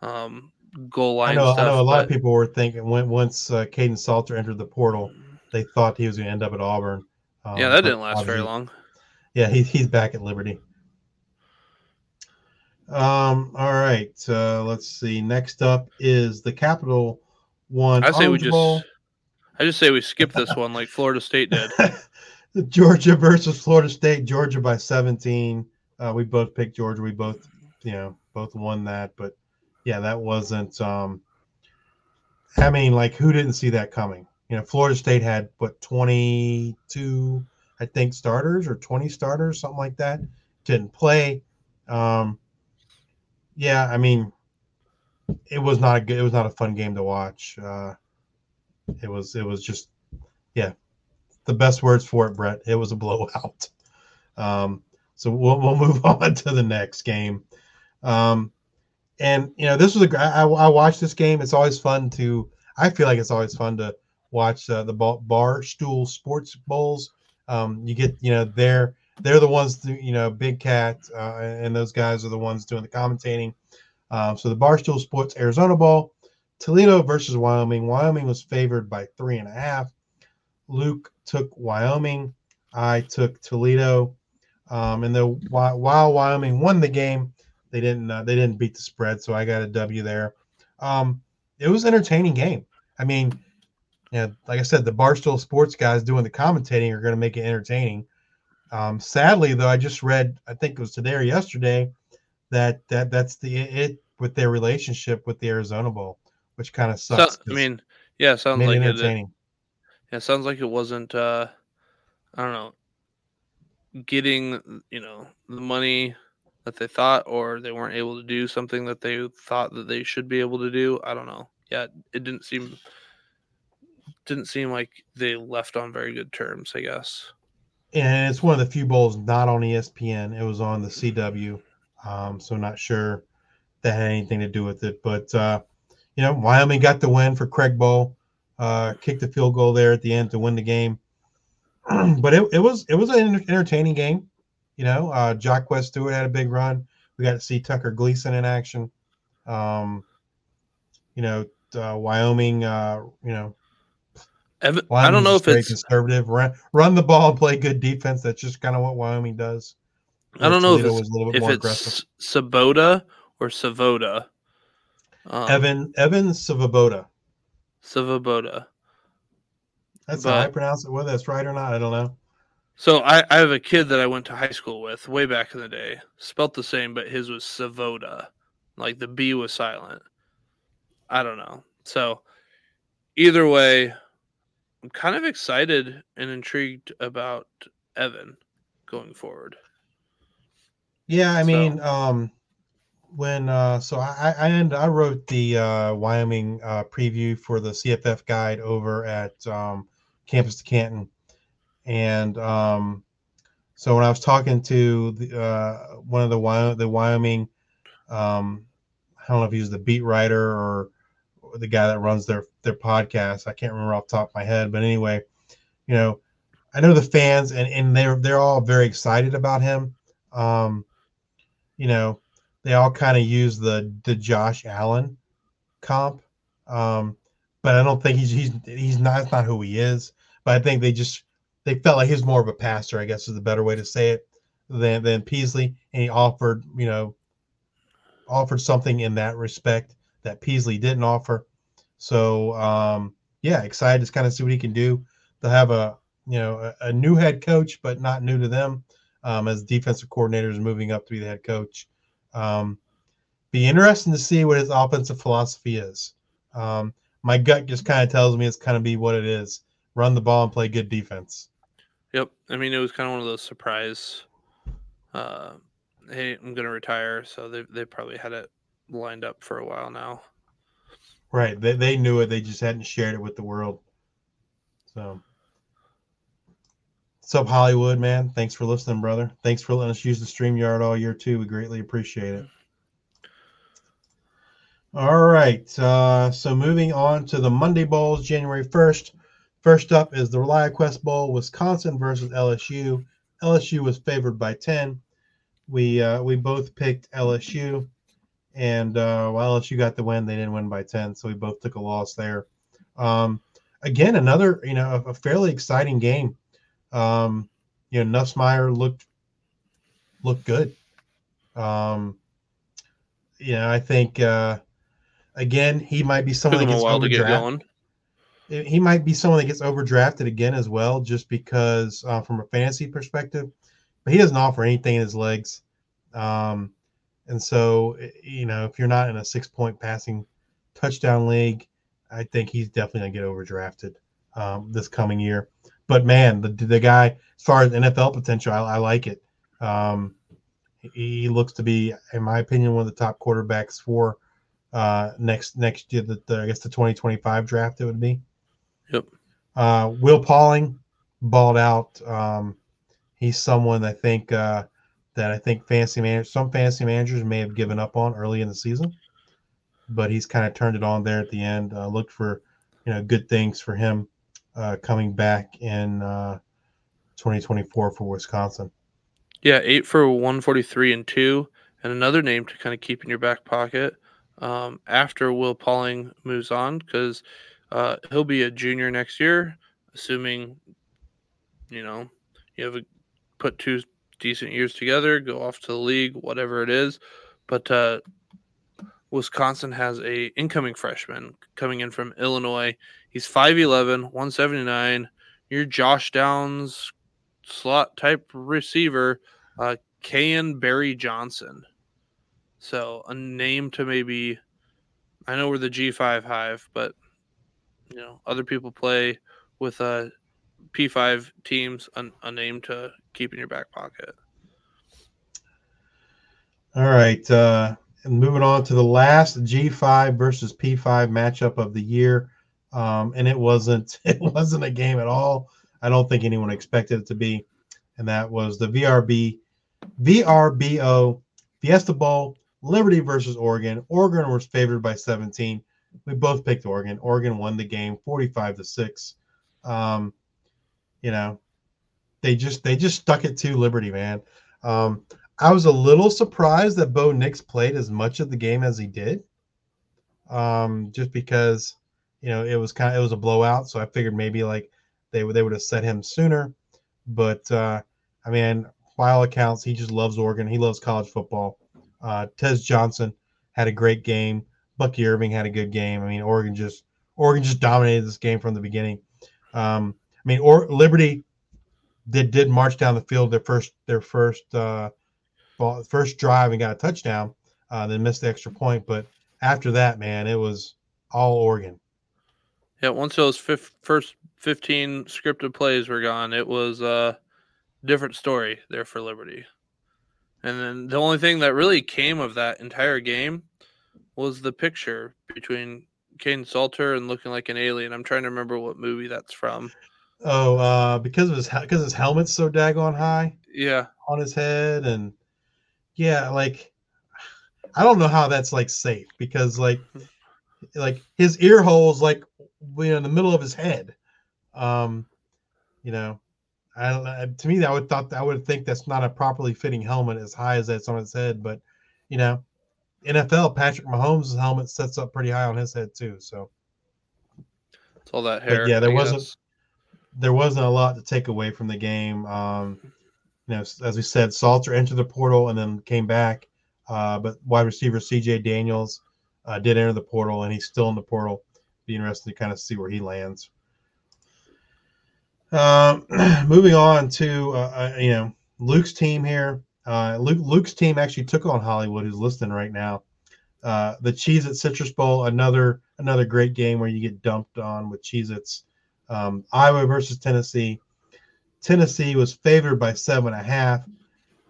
Um, goal line. I know, stuff. I know. A lot of people were thinking when once uh, Kaidon Salter entered the portal, they thought he was going to end up at Auburn. Um, yeah, that didn't last very long. Yeah, he, he's back at Liberty. Um. All right. Uh, let's see. Next up is the Capital One. I say we just, Bowl. I just say we skip this one like Florida State did. Georgia versus Florida State. Georgia by 17. Uh, we both picked Georgia. We both, you know, both won that. But yeah, that wasn't. Um, I mean, like, who didn't see that coming? You know, Florida State had what 22, I think, starters or 20 starters, something like that. Didn't play. Um, yeah, I mean, it was not a good. It was not a fun game to watch. Uh, it was. It was just, yeah, the best words for it, Brett. It was a blowout. Um, so we'll, we'll move on to the next game. Um, and you know, this was a. I, I watched this game. It's always fun to. I feel like it's always fun to watch uh, the bar, stool sports bowls. Um, you get, you know, they're they're the ones, that, you know, Big Cat uh, and those guys are the ones doing the commentating. Um, so the Barstool Sports Arizona Bowl, Toledo versus Wyoming. Wyoming was favored by three and a half. Luke took Wyoming. I took Toledo. Um, and the while Wyoming won the game, they didn't uh, they didn't beat the spread, so I got a W there. Um, it was an entertaining game. I mean, yeah, like I said, the Barstool Sports guys doing the commentating are going to make it entertaining. Um, sadly, though, I just read I think it was today or yesterday that that that's the it with their relationship with the Arizona Bowl, which kind of So, sucks. I mean, yeah, sounds like it it. Yeah, sounds like it wasn't. uh I don't know, getting you know the money that they thought, or they weren't able to do something that they thought that they should be able to do. I don't know. Yeah, it didn't seem didn't seem like they left on very good terms. I guess. and it's one of the few bowls not on ESPN. It was on the CW, um, so not sure that had anything to do with it. But uh, you know, Wyoming got the win for Craig Bohl, uh, kicked the field goal there at the end to win the game. but it, it was it was an entertaining game. You know, uh, Jock West Stewart had a big run. We got to see Tucker Gleason in action. Um, you know, uh, Wyoming. Uh, you know, Evan, I don't know if it's conservative. Run, run the ball play good defense. That's just kind of what Wyoming does. I don't know if it's, was a little bit if more it's aggressive. Sabota or Savoda. Um, Evan Evan Savaboda. Savaboda. That's how I pronounce it. Whether that's right or not, I don't know. So I, I have a kid that I went to high school with way back in the day. Spelt the same, but his was Savoda. Like the B was silent. I don't know. So either way, I'm kind of excited and intrigued about Evan going forward. Yeah, I So- mean, um, when uh, so I I and I wrote the uh, Wyoming uh, preview for the CFF guide over at um, Campus to Canton, and um, so when I was talking to the, uh, one of the Wyoming, the Wyoming, um, I don't know if he was the beat writer or the guy that runs their their podcast. I can't remember off the top of my head, but anyway, you know, I know the fans and and they're they're all very excited about him. Um, you know, they all kind of use the the Josh Allen comp, um, but I don't think he's he's he's not not who he is. But I think they just they felt like he was more of a pastor, I guess is the better way to say it, than than Peasley, and he offered you know offered something in that respect that Peasley didn't offer. So um, yeah, excited to kind of see what he can do. They'll have a you know a, a new head coach, but not new to them um, as defensive coordinator is moving up to be the head coach. Um, be interesting to see what his offensive philosophy is. Um, my gut just kind of tells me it's kind of be what it is: run the ball and play good defense. Yep. I mean, it was kind of one of those surprise. Uh, hey, I'm going to retire. So they, they probably had it lined up for a while now. Right? They they knew it. They just hadn't shared it with the world. So. What's up, Hollywood, man? Thanks for listening, brother. Thanks for letting us use the StreamYard all year, too. We greatly appreciate it. All right. Uh, so moving on to the Monday Bowls, January 1st. First up is the ReliaQuest Bowl, Wisconsin versus LSU. LSU was favored by 10. We uh, we both picked LSU, and uh, while LSU got the win, they didn't win by 10, so we both took a loss there. Um, again, another you know a, a fairly exciting game. Um, you know, Nussmeier looked looked good. Um, you know, I think uh, again he might be someone Took that them a gets while to get going. He might be someone that gets overdrafted again as well, just because uh, from a fantasy perspective. But he doesn't offer anything in his legs, um, and so you know if you're not in a six point passing touchdown league, I think he's definitely gonna get overdrafted um, this coming year. But man, the the guy, as far as NFL potential, I, I like it. Um, he, he looks to be, in my opinion, one of the top quarterbacks for uh, next next year. The, the I guess the 2025 draft it would be. Yep. Uh, Will Pauling balled out. Um, he's someone I think uh, that I think fancy man some fancy managers may have given up on early in the season, but he's kind of turned it on there at the end. Uh, looked for you know good things for him uh, coming back in uh, 2024 for Wisconsin. Yeah, eight for 143 and two. And another name to kind of keep in your back pocket um, after Will Pauling moves on, because uh, he'll be a junior next year, assuming, you know, you have a, put two decent years together, go off to the league, whatever it is. But uh, Wisconsin has a incoming freshman coming in from Illinois. He's 5'11", 179. Your Josh Downs slot type receiver, uh, Kyan Berry-Johnson. So a name to maybe. I know we're the G5 Hive, but you know other people play with uh, P5 teams. A, a name to keep in your back pocket. All right. Uh, and moving on to the last G5 versus P5 matchup of the year. Um, and it wasn't it wasn't a game at all. I don't think anyone expected it to be. And that was the VRB VRBO Fiesta Bowl, Liberty versus Oregon. Oregon was favored by 17. We both picked Oregon. Oregon won the game 45 to 6. Um, you know, they just they just stuck it to Liberty, man. Um, I was a little surprised that Bo Nix played as much of the game as he did. Um, just because you know it was kind of it was a blowout, so I figured maybe like they would they would have set him sooner. But uh, I mean, by all accounts, he just loves Oregon. He loves college football. Uh, Tez Johnson had a great game. Bucky Irving had a good game. I mean, Oregon just Oregon just dominated this game from the beginning. Um, I mean, or Liberty did did march down the field their first their first uh, ball, first drive and got a touchdown. Uh, then missed the extra point, but after that, man, it was all Oregon. Yeah, once those fif- first 15 scripted plays were gone, it was a different story there for Liberty. And then the only thing that really came of that entire game was the picture between Kaidon Salter and looking like an alien. I'm trying to remember what movie that's from. Oh, uh, because of his because his helmet's so daggone high Yeah, on his head, and yeah, like I don't know how that's like safe because like like his ear holes like you know in the middle of his head. Um, you know, I don't know. To me, I would thought I would think that's not a properly fitting helmet as high as that's on his head, but you know, NFL Patrick Mahomes' helmet sets up pretty high on his head too. So it's all that hair. yeah, there I wasn't- guess. there wasn't a lot to take away from the game. Um, you know, as we said, Salter entered the portal and then came back, uh, but wide receiver C.J. Daniels uh, did enter the portal, and he's still in the portal. Be interesting to kind of see where he lands. Um, moving on to uh, uh, you know Luke's team here. Uh, Luke Luke's team actually took on Hollywood, who's listening right now. Uh, the Cheez-It Citrus Bowl, another another great game where you get dumped on with Cheez-Its. Um, Iowa versus Tennessee. Tennessee was favored by seven and a half.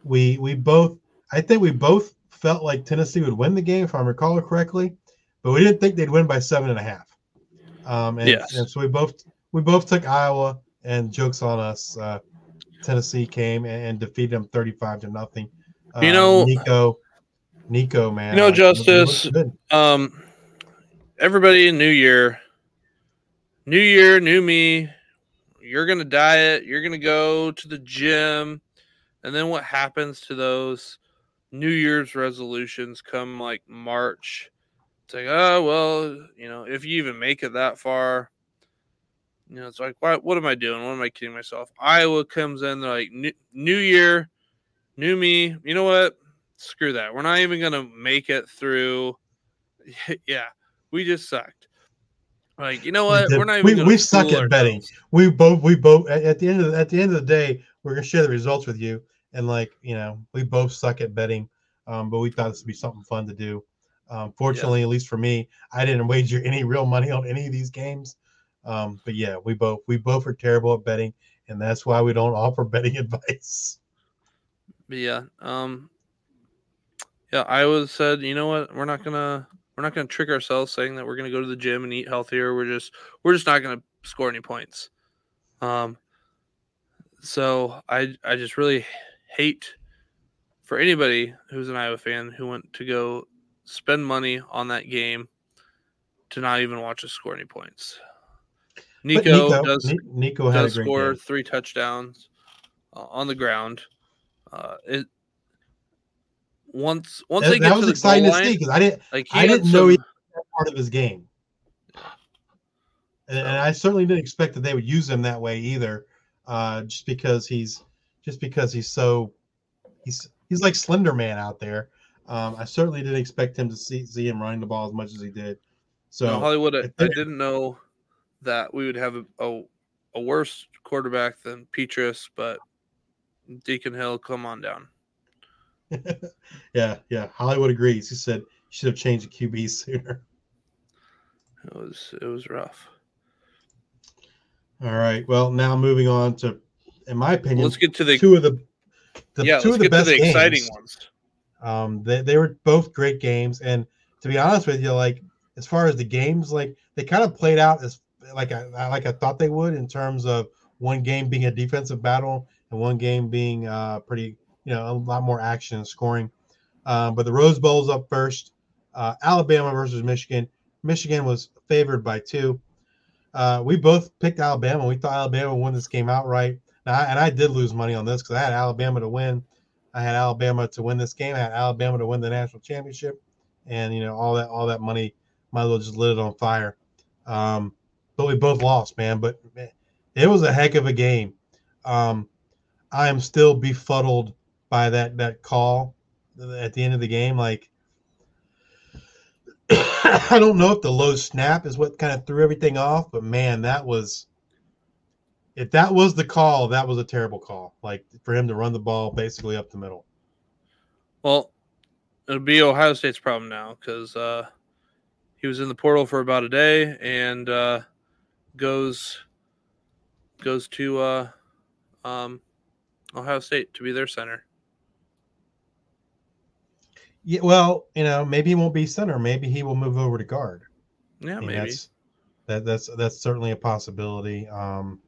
We we both I think we both felt like Tennessee would win the game if I recall correctly, but we didn't think they'd win by seven and a half. Um, and, Yes. and so we both we both took Iowa, and jokes on us. Uh, Tennessee came and, and defeated them thirty-five to nothing. Uh, You know- Nico, Nico, man. You know, Justice. Um, everybody, in new year, new year, new me. You're gonna diet. You're gonna go to the gym, and then what happens to those New Year's resolutions? Come like March, it's like, oh well, you know, if you even make it that far, you know, it's like, what? What am I doing? What am I kidding myself? Iowa comes in, they're like, new, new year, new me. You know what? Screw that. We're not even gonna make it through. yeah, we just sucked. Like, you know what? We're not even. We- we suck at betting. we both we both at, at the end of the, at the end of the day we're gonna share the results with you and like you know we both suck at betting um, but we thought this would be something fun to do um, fortunately at least for me i didn't wager any real money on any of these games um, but yeah we both we both are terrible at betting and that's why we don't offer betting advice yeah, um, yeah, I Iowa said, you know what? We're not gonna we're not gonna trick ourselves saying that we're gonna go to the gym and eat healthier. We're just we're just not gonna score any points. Um, so I I just really hate for anybody who's an Iowa fan who went to go spend money on that game to not even watch us score any points. But Nico, does nico had a does score game. three touchdowns uh, on the ground. Uh, it once once that, they get that to was the exciting goal to line, see because i didn't like I didn't know he that part of his game. And, and I certainly didn't expect that they would use him that way either, uh, just because he's just because he's so he's he's like Slender Man out there. Um, I certainly didn't expect him to see see him running the ball as much as he did. So no, Hollywood. I, I I didn't know that we would have a, a a worse quarterback than Petras, but Deacon Hill, come on down. yeah, yeah, Hollywood agrees. He said should have changed the QB sooner. It was it was rough. All right. Well, now moving on to, in my opinion, Let's get to the two of the, the yeah. two of the best the exciting games. ones. Um, they, they were both great games, and to be honest with you, like as far as the games, like they kind of played out as like I like I thought they would in terms of one game being a defensive battle and one game being uh pretty you know a lot more action and scoring. Um, but the Rose Bowl's up first. Uh, Alabama versus Michigan. Michigan was favored by two. Uh, we both picked Alabama. We thought Alabama would win this game outright. Now, and I did lose money on this because I had Alabama to win. I had Alabama to win this game. I had Alabama to win the national championship, and you know all that all that money might as well just lit it on fire. Um, but we both lost, man. But man, it was a heck of a game. Um, I am still befuddled by that that call at the end of the game. Like I don't know if the low snap is what kind of threw everything off, but man, that was if that was the call, that was a terrible call. Like for him to run the ball basically up the middle. Well, it'll be Ohio State's problem now because uh, he was in the portal for about a day and uh, goes goes to uh, um, Ohio State to be their center. Yeah, well, you know, maybe he won't be center. Maybe he will move over to guard. Yeah, I mean, maybe. That's, that that's that's certainly a possibility. Um,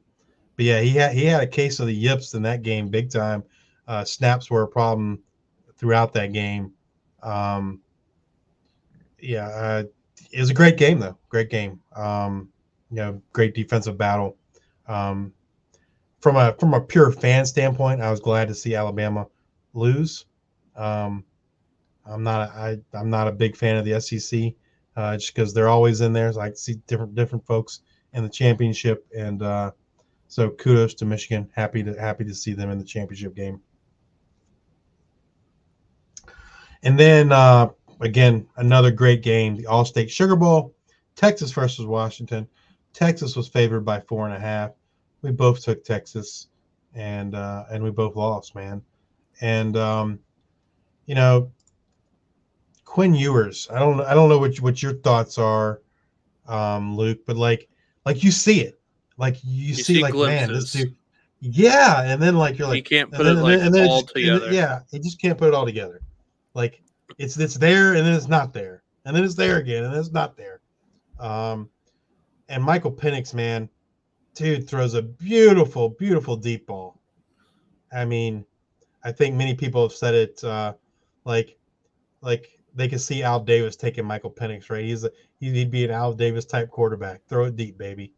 but yeah, he had he had a case of the yips in that game, big time. Uh, snaps were a problem throughout that game. Um, yeah, uh, it was a great game though. Great game. Um, you know, great defensive battle. Um, from a from a pure fan standpoint, I was glad to see Alabama lose. Um, I'm not I I'm not a big fan of the SEC uh, just because they're always in there. So I see different different folks in the championship, and uh, so kudos to Michigan. Happy to happy to see them in the championship game. And then uh, again, another great game, the Allstate Sugar Bowl, Texas versus Washington. Texas was favored by four and a half. We both took Texas, and uh, and we both lost, man. And um, you know, Quinn Ewers. I don't I don't know what what your thoughts are, um, Luke, but like like you see it, like you, You see, see like man, this dude, yeah, and then like you're like he can't and put then- it like and then all then- together. yeah, he just can't put it all together. Like it's it's there and then it's not there, and then it's there again and then it's not there. Um, and Michael Penix, man, dude throws a beautiful, beautiful deep ball. I mean, I think many people have said it. Uh, like, like they could see Al Davis taking Michael Penix, right? He's a he'd be an Al Davis type quarterback. Throw it deep, baby.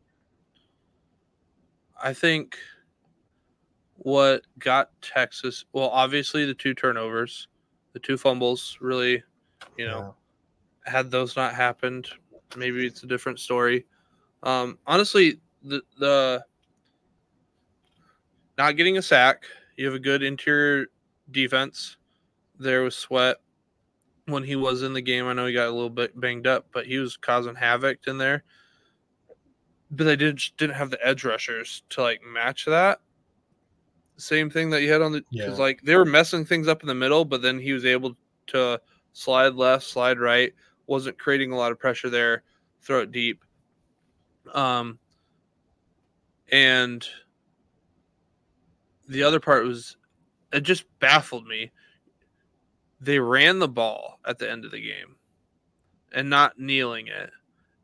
I think what got Texas, well, obviously the two turnovers, the two fumbles really, you know, had those not happened, maybe it's a different story. Um, honestly, the the not getting a sack, you have a good interior defense. There was Sweat when he was in the game. I know he got a little bit banged up, but he was causing havoc in there. But they did just didn't have the edge rushers to like match that. Same thing that you had on the because Yeah. like they were messing things up in the middle, but then he was able to slide left, slide right, wasn't creating a lot of pressure there, throw it deep. Um, and the other part was it just baffled me. They ran the ball at the end of the game and not kneeling it.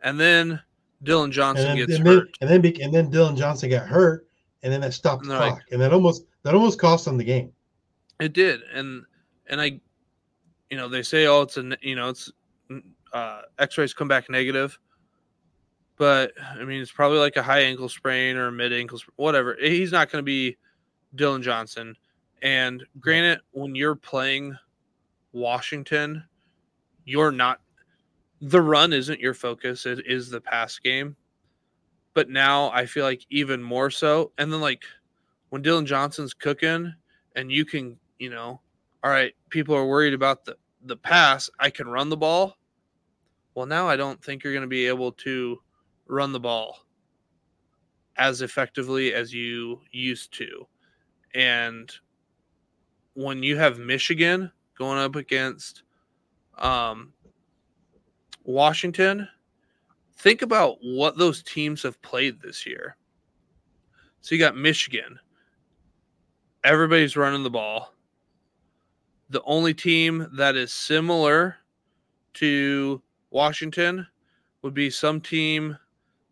And then Dylan Johnson and then, gets and then, hurt. and then and then Dylan Johnson got hurt, and then that stopped the clock, and that almost that almost cost them the game. It did, and and I, you know, they say, oh, it's a you know, it's uh, X-rays come back negative, but I mean, it's probably like a high ankle sprain or a mid ankle, whatever. He's not going to be Dylan Johnson. And granted, when you're playing Washington, you're not the run isn't your focus. It is the pass game. But now I feel like even more so. And then like when Dylan Johnson's cooking and you can, you know, all right, people are worried about the the pass, I can run the ball. Well, now I don't think you're going to be able to run the ball as effectively as you used to. And when you have Michigan going up against um, Washington, think about what those teams have played this year. So you got Michigan. Everybody's running the ball. The only team that is similar to Washington would be some team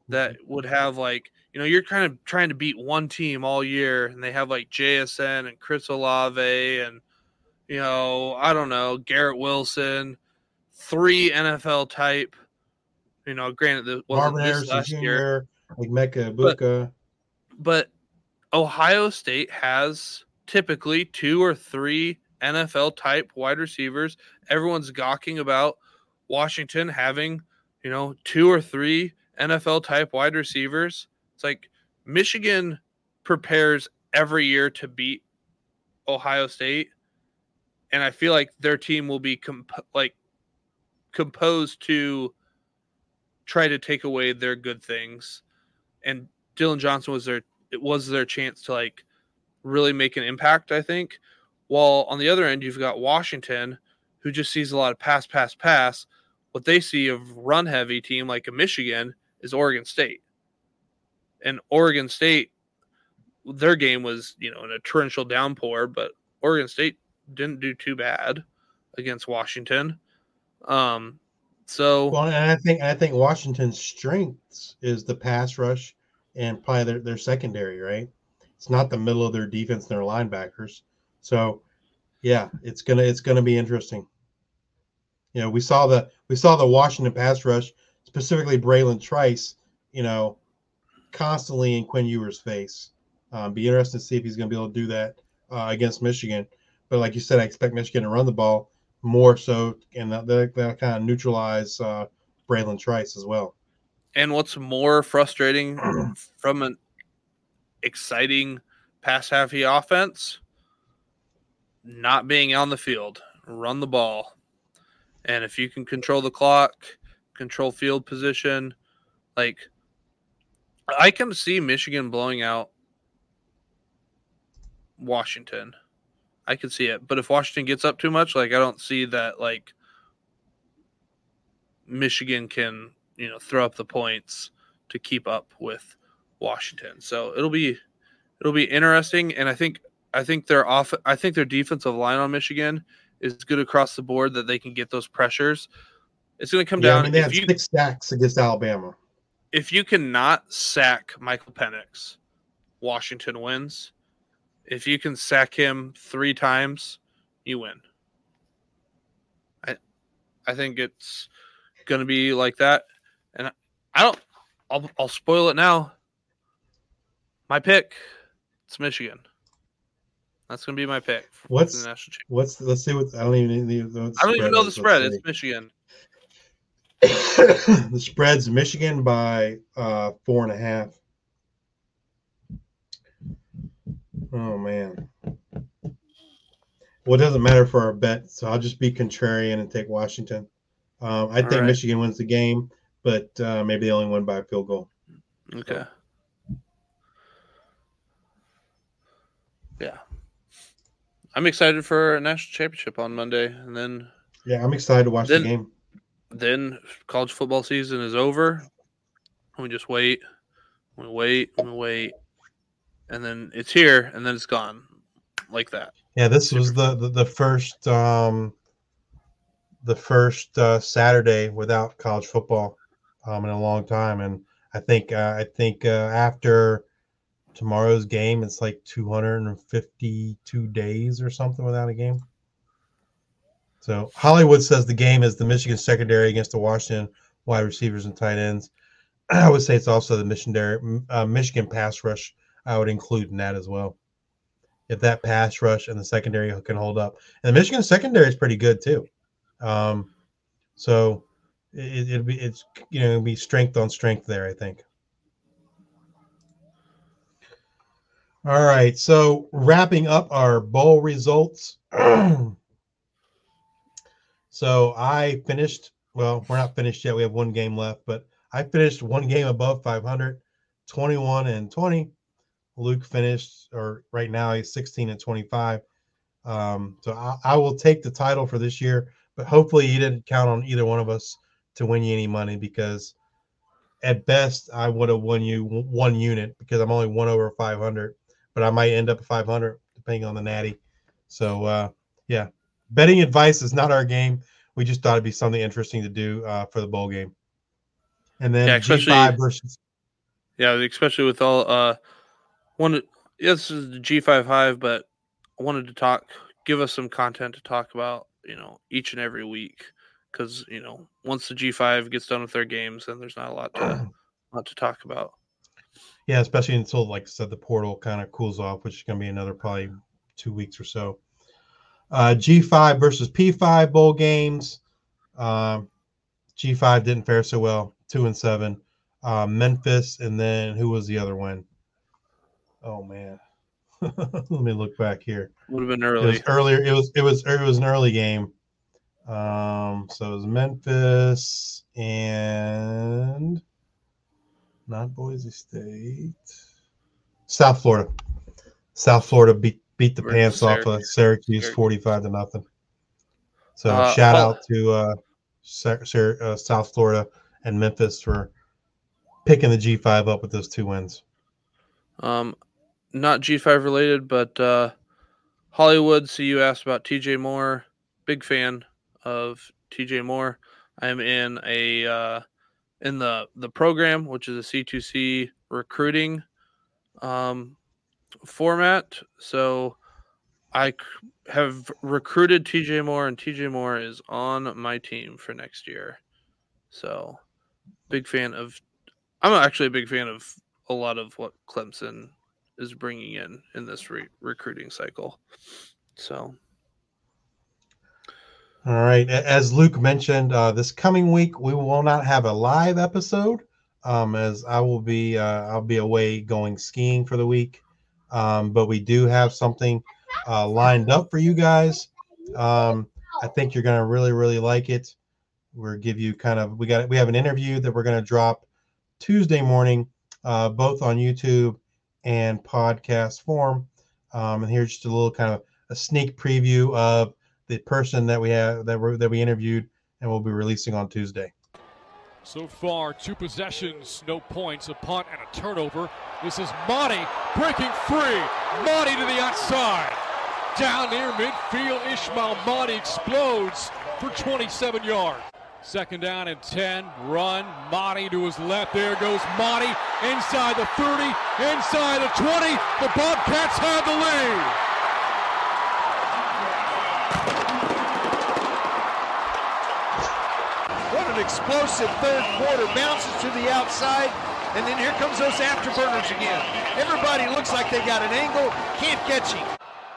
that mm-hmm. would have like you know you're kind of trying to beat one team all year and they have like JSN and Chris Olave and you know I don't know Garrett Wilson three NFL type you know granted that wasn't Marvin this last year like Emeka But- Buka. but Ohio State has typically two or three NFL type wide receivers. Everyone's gawking about Washington having, you know, two or three NFL type wide receivers. It's like Michigan prepares every year to beat Ohio State, and I feel like their team will be comp- like composed to try to take away their good things. And Dillon Johnson was their it was their chance to like really make an impact, I think. While on the other end, you've got Washington, who just sees a lot of pass, pass, pass. What they see of run heavy team like a Michigan is Oregon State. And Oregon State, their game was, you know, in a torrential downpour, but Oregon State didn't do too bad against Washington. Um, so well, and I think I think Washington's strengths is the pass rush and probably their, their secondary, right? It's not the middle of their defense and their linebackers. So yeah, it's gonna it's gonna be interesting. You know, we saw the we saw the Washington pass rush, specifically Bralen Trice, you know, constantly in Quinn Ewers' face. Um, be interested to see if he's going to be able to do that uh, against Michigan. But like you said, I expect Michigan to run the ball more so, and that, that, that kind of neutralize uh, Bralen Trice as well. And what's more frustrating from an exciting pass heavy offense, not being on the field, run the ball. And if you can control the clock, control field position, like I can see Michigan blowing out Washington. I can see it. But if Washington gets up too much, like I don't see that like Michigan can, you know, throw up the points to keep up with Washington. So it'll be it'll be interesting and I think I think their off I think their defensive line on Michigan is good across the board that they can get those pressures. It's going to come yeah, down. I mean, they had you, six sacks against Alabama. If you cannot sack Michael Penix, Washington wins. If you can sack him three times, you win. I, I think it's going to be like that, and I don't. I'll, I'll spoil it now. My pick, it's Michigan. That's going to be my pick. What's the national what's let's see what I don't even know I don't even know the spread. It's Michigan. The spread's Michigan by uh, four and a half. Oh man. Well, it doesn't matter for our bet, so I'll just be contrarian and take Washington. Um, I All think right. Michigan wins the game, but uh, maybe they only win by a field goal. Okay. Yeah. I'm excited for a national championship on Monday, and then. Yeah, I'm excited to watch then, the game. Then college football season is over. We just wait. We wait. We wait and then it's here and then it's gone like that yeah this was the, the, the first um the first uh, saturday without college football um in a long time and i think uh, i think uh, after tomorrow's game it's like 252 days or something without a game so hollywood says the game is the michigan secondary against the washington wide receivers and tight ends i would say it's also the missionary uh, michigan pass rush I would include in that as well. If that pass rush and the secondary can hold up, and the Michigan secondary is pretty good too. Um, so it, it'll be it's you know be strength on strength there. I think. All right, so wrapping up our bowl results. so I finished. Well, we're not finished yet. We have one game left, but I finished one game above 500, 21 and 20. Luke finished, or right now he's 16 and 25. Um, so I, I, will take the title for this year, but hopefully you didn't count on either one of us to win you any money because at best I would have won you one unit because I'm only one over 500, but I might end up at 500 depending on the natty. So uh, yeah, betting advice is not our game. We just thought it'd be something interesting to do uh, for the bowl game. And then yeah, G5 versus. Yeah, especially with all uh, wanted this is the G5 Hive, but I wanted to talk, give us some content to talk about, you know, each and every week, because you know, once the G5 gets done with their games, then there's not a lot to lot to talk about. Yeah, especially until, like I said, the portal kind of cools off, which is going to be another probably two weeks or so. Uh, G5 versus P5 bowl games. Um, G5 didn't fare so well, two and seven. Uh, Memphis, and then who was the other one? Oh man, let me look back here. Would have been early. It was earlier. It was it was it was an early game. Um, so it was Memphis and not Boise State, South Florida. South Florida beat beat the We're pants off of Syracuse. Syracuse Syracuse. forty-five to nothing. So Uh, shout Hol- out to uh, Sy- Sy- uh, South Florida and Memphis for picking the G five up with those two wins. Um, not G5 related, but uh, Hollywood. So you asked about TJ Moore. Big fan of TJ Moore. I'm in a uh, in the the program, which is a C2C recruiting um, format. So I have recruited TJ Moore, and TJ Moore is on my team for next year. So big fan of. I'm actually a big fan of a lot of what Clemson is bringing in in this re- recruiting cycle. So All right. As Luke mentioned, uh, this coming week we will not have a live episode, um, as I will be uh, I'll be away going skiing for the week. Um, but we do have something uh, lined up for you guys. Um, I think you're gonna really really like it. We'll give you kind of we got we have an interview that we're gonna drop Tuesday morning, uh, both on YouTube and podcast form. Um, and here's just a little kind of a sneak preview of the person that we have that we that we interviewed and we'll be releasing on Tuesday. So far, two possessions, no points, a punt and a turnover. This is Mahdi breaking free. Mahdi to the outside. Down near midfield, Ismail Mahdi explodes for 27 yards. Second down and 10. Run. Mahdi to his left. There goes Mahdi. Inside the 30. Inside the 20. The Bobcats have the lead. What an explosive third quarter. Bounces to the outside, and then here comes those afterburners again. Everybody looks like they got an angle, can't catch him.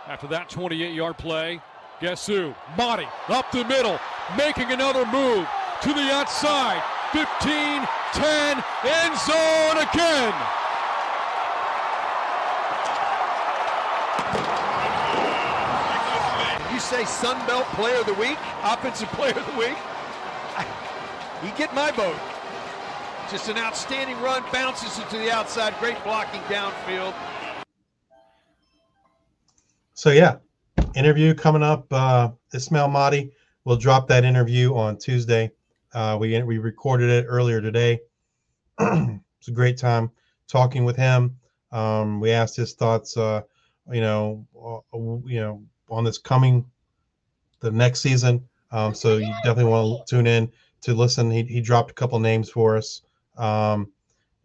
After that 28 yard play, guess who? Mahdi up the middle, making another move to the outside. 15, 10, end zone again. You say Sun Belt Player of the Week, Offensive Player of the Week? You get my vote. Just an outstanding run, bounces it to the outside, great blocking downfield. So yeah, interview coming up. Uh, Ismail Mahdi. We'll drop that interview on Tuesday. Uh, we we recorded it earlier today. it's a great time talking with him. Um, we asked his thoughts. Uh, you know, uh, you know, on this coming the next season. Um, so you definitely want to tune in to listen. He he dropped a couple names for us. Um,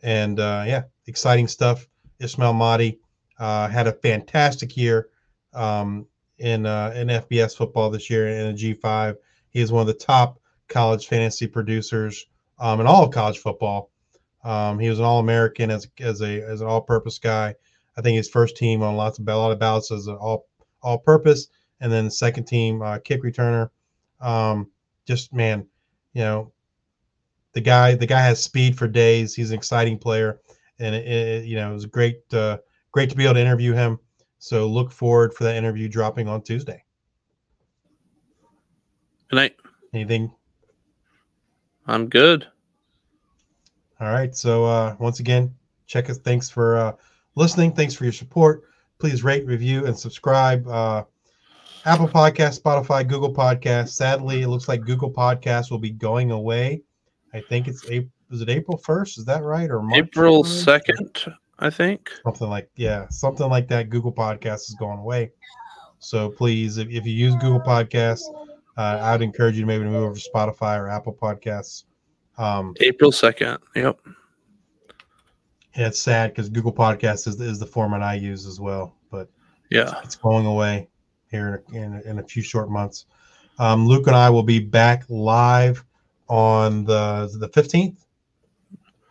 and uh, yeah, exciting stuff. Ismail Mahdi uh, had a fantastic year um, in uh, in FBS football this year in a G5. He is one of the top college fantasy producers um, in all of college football. Um, he was an All American as as a as an All Purpose guy. I think his first team on lots of a lot of ballots as an All All Purpose, and then the second team uh, kick returner. Um, just man, you know, the guy the guy has speed for days. He's an exciting player, and it, it, you know it was great uh, great to be able to interview him. So look forward for that interview dropping on Tuesday. good night. Anything? I'm good. All right. So uh, once again, check us. Thanks for uh, listening. Thanks for your support. Please rate, review, and subscribe. Uh, Apple Podcast, Spotify, Google Podcast. Sadly, it looks like Google Podcast will be going away. I think it's April. Is it April first? Is that right? Or March April second, I think. something like yeah something like that google podcast is going away so please if, if you use google podcasts uh, i'd encourage you to maybe move over to spotify or apple podcasts um April second. Yep. and it's sad because google podcasts is, is the format i use as well but Yeah. it's going away here in a, in, a, in a few short months um luke and i will be back live on the the 15th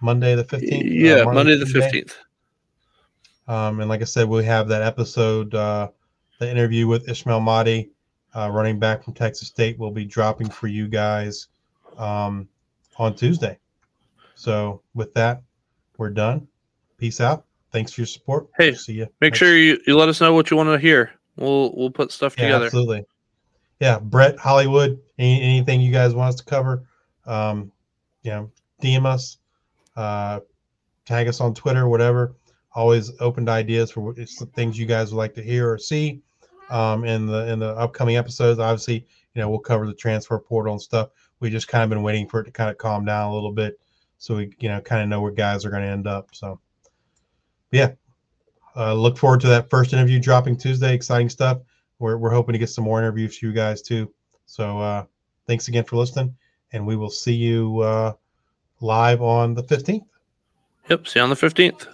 monday the 15th uh, Yeah. Martin Monday the fifteenth. Um, and like I said, we have that episode, uh, the interview with Ismail Mahdi, uh, running back from Texas State, will be dropping for you guys um, on Tuesday. So with that, we're done. Peace out. Thanks for your support. Hey, see you. Make sure you, you let us know what you want to hear. We'll we'll put stuff Yeah, together. absolutely. Yeah, Brett Hollywood. any, anything you guys want us to cover, um, you know, DM us, uh, tag us on Twitter, whatever. Always open to ideas for things you guys would like to hear or see um, in the in the upcoming episodes. Obviously, you know, we'll cover the transfer portal and stuff. We just kind of been waiting for it to kind of calm down a little bit, so we you know kind of know where guys are going to end up. So, yeah, uh, look forward to that first interview dropping Tuesday. Exciting stuff. We're we're hoping to get some more interviews for you guys too. So, uh, thanks again for listening, and we will see you uh, live on the fifteenth. Yep. See you on the fifteenth.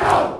Yeah.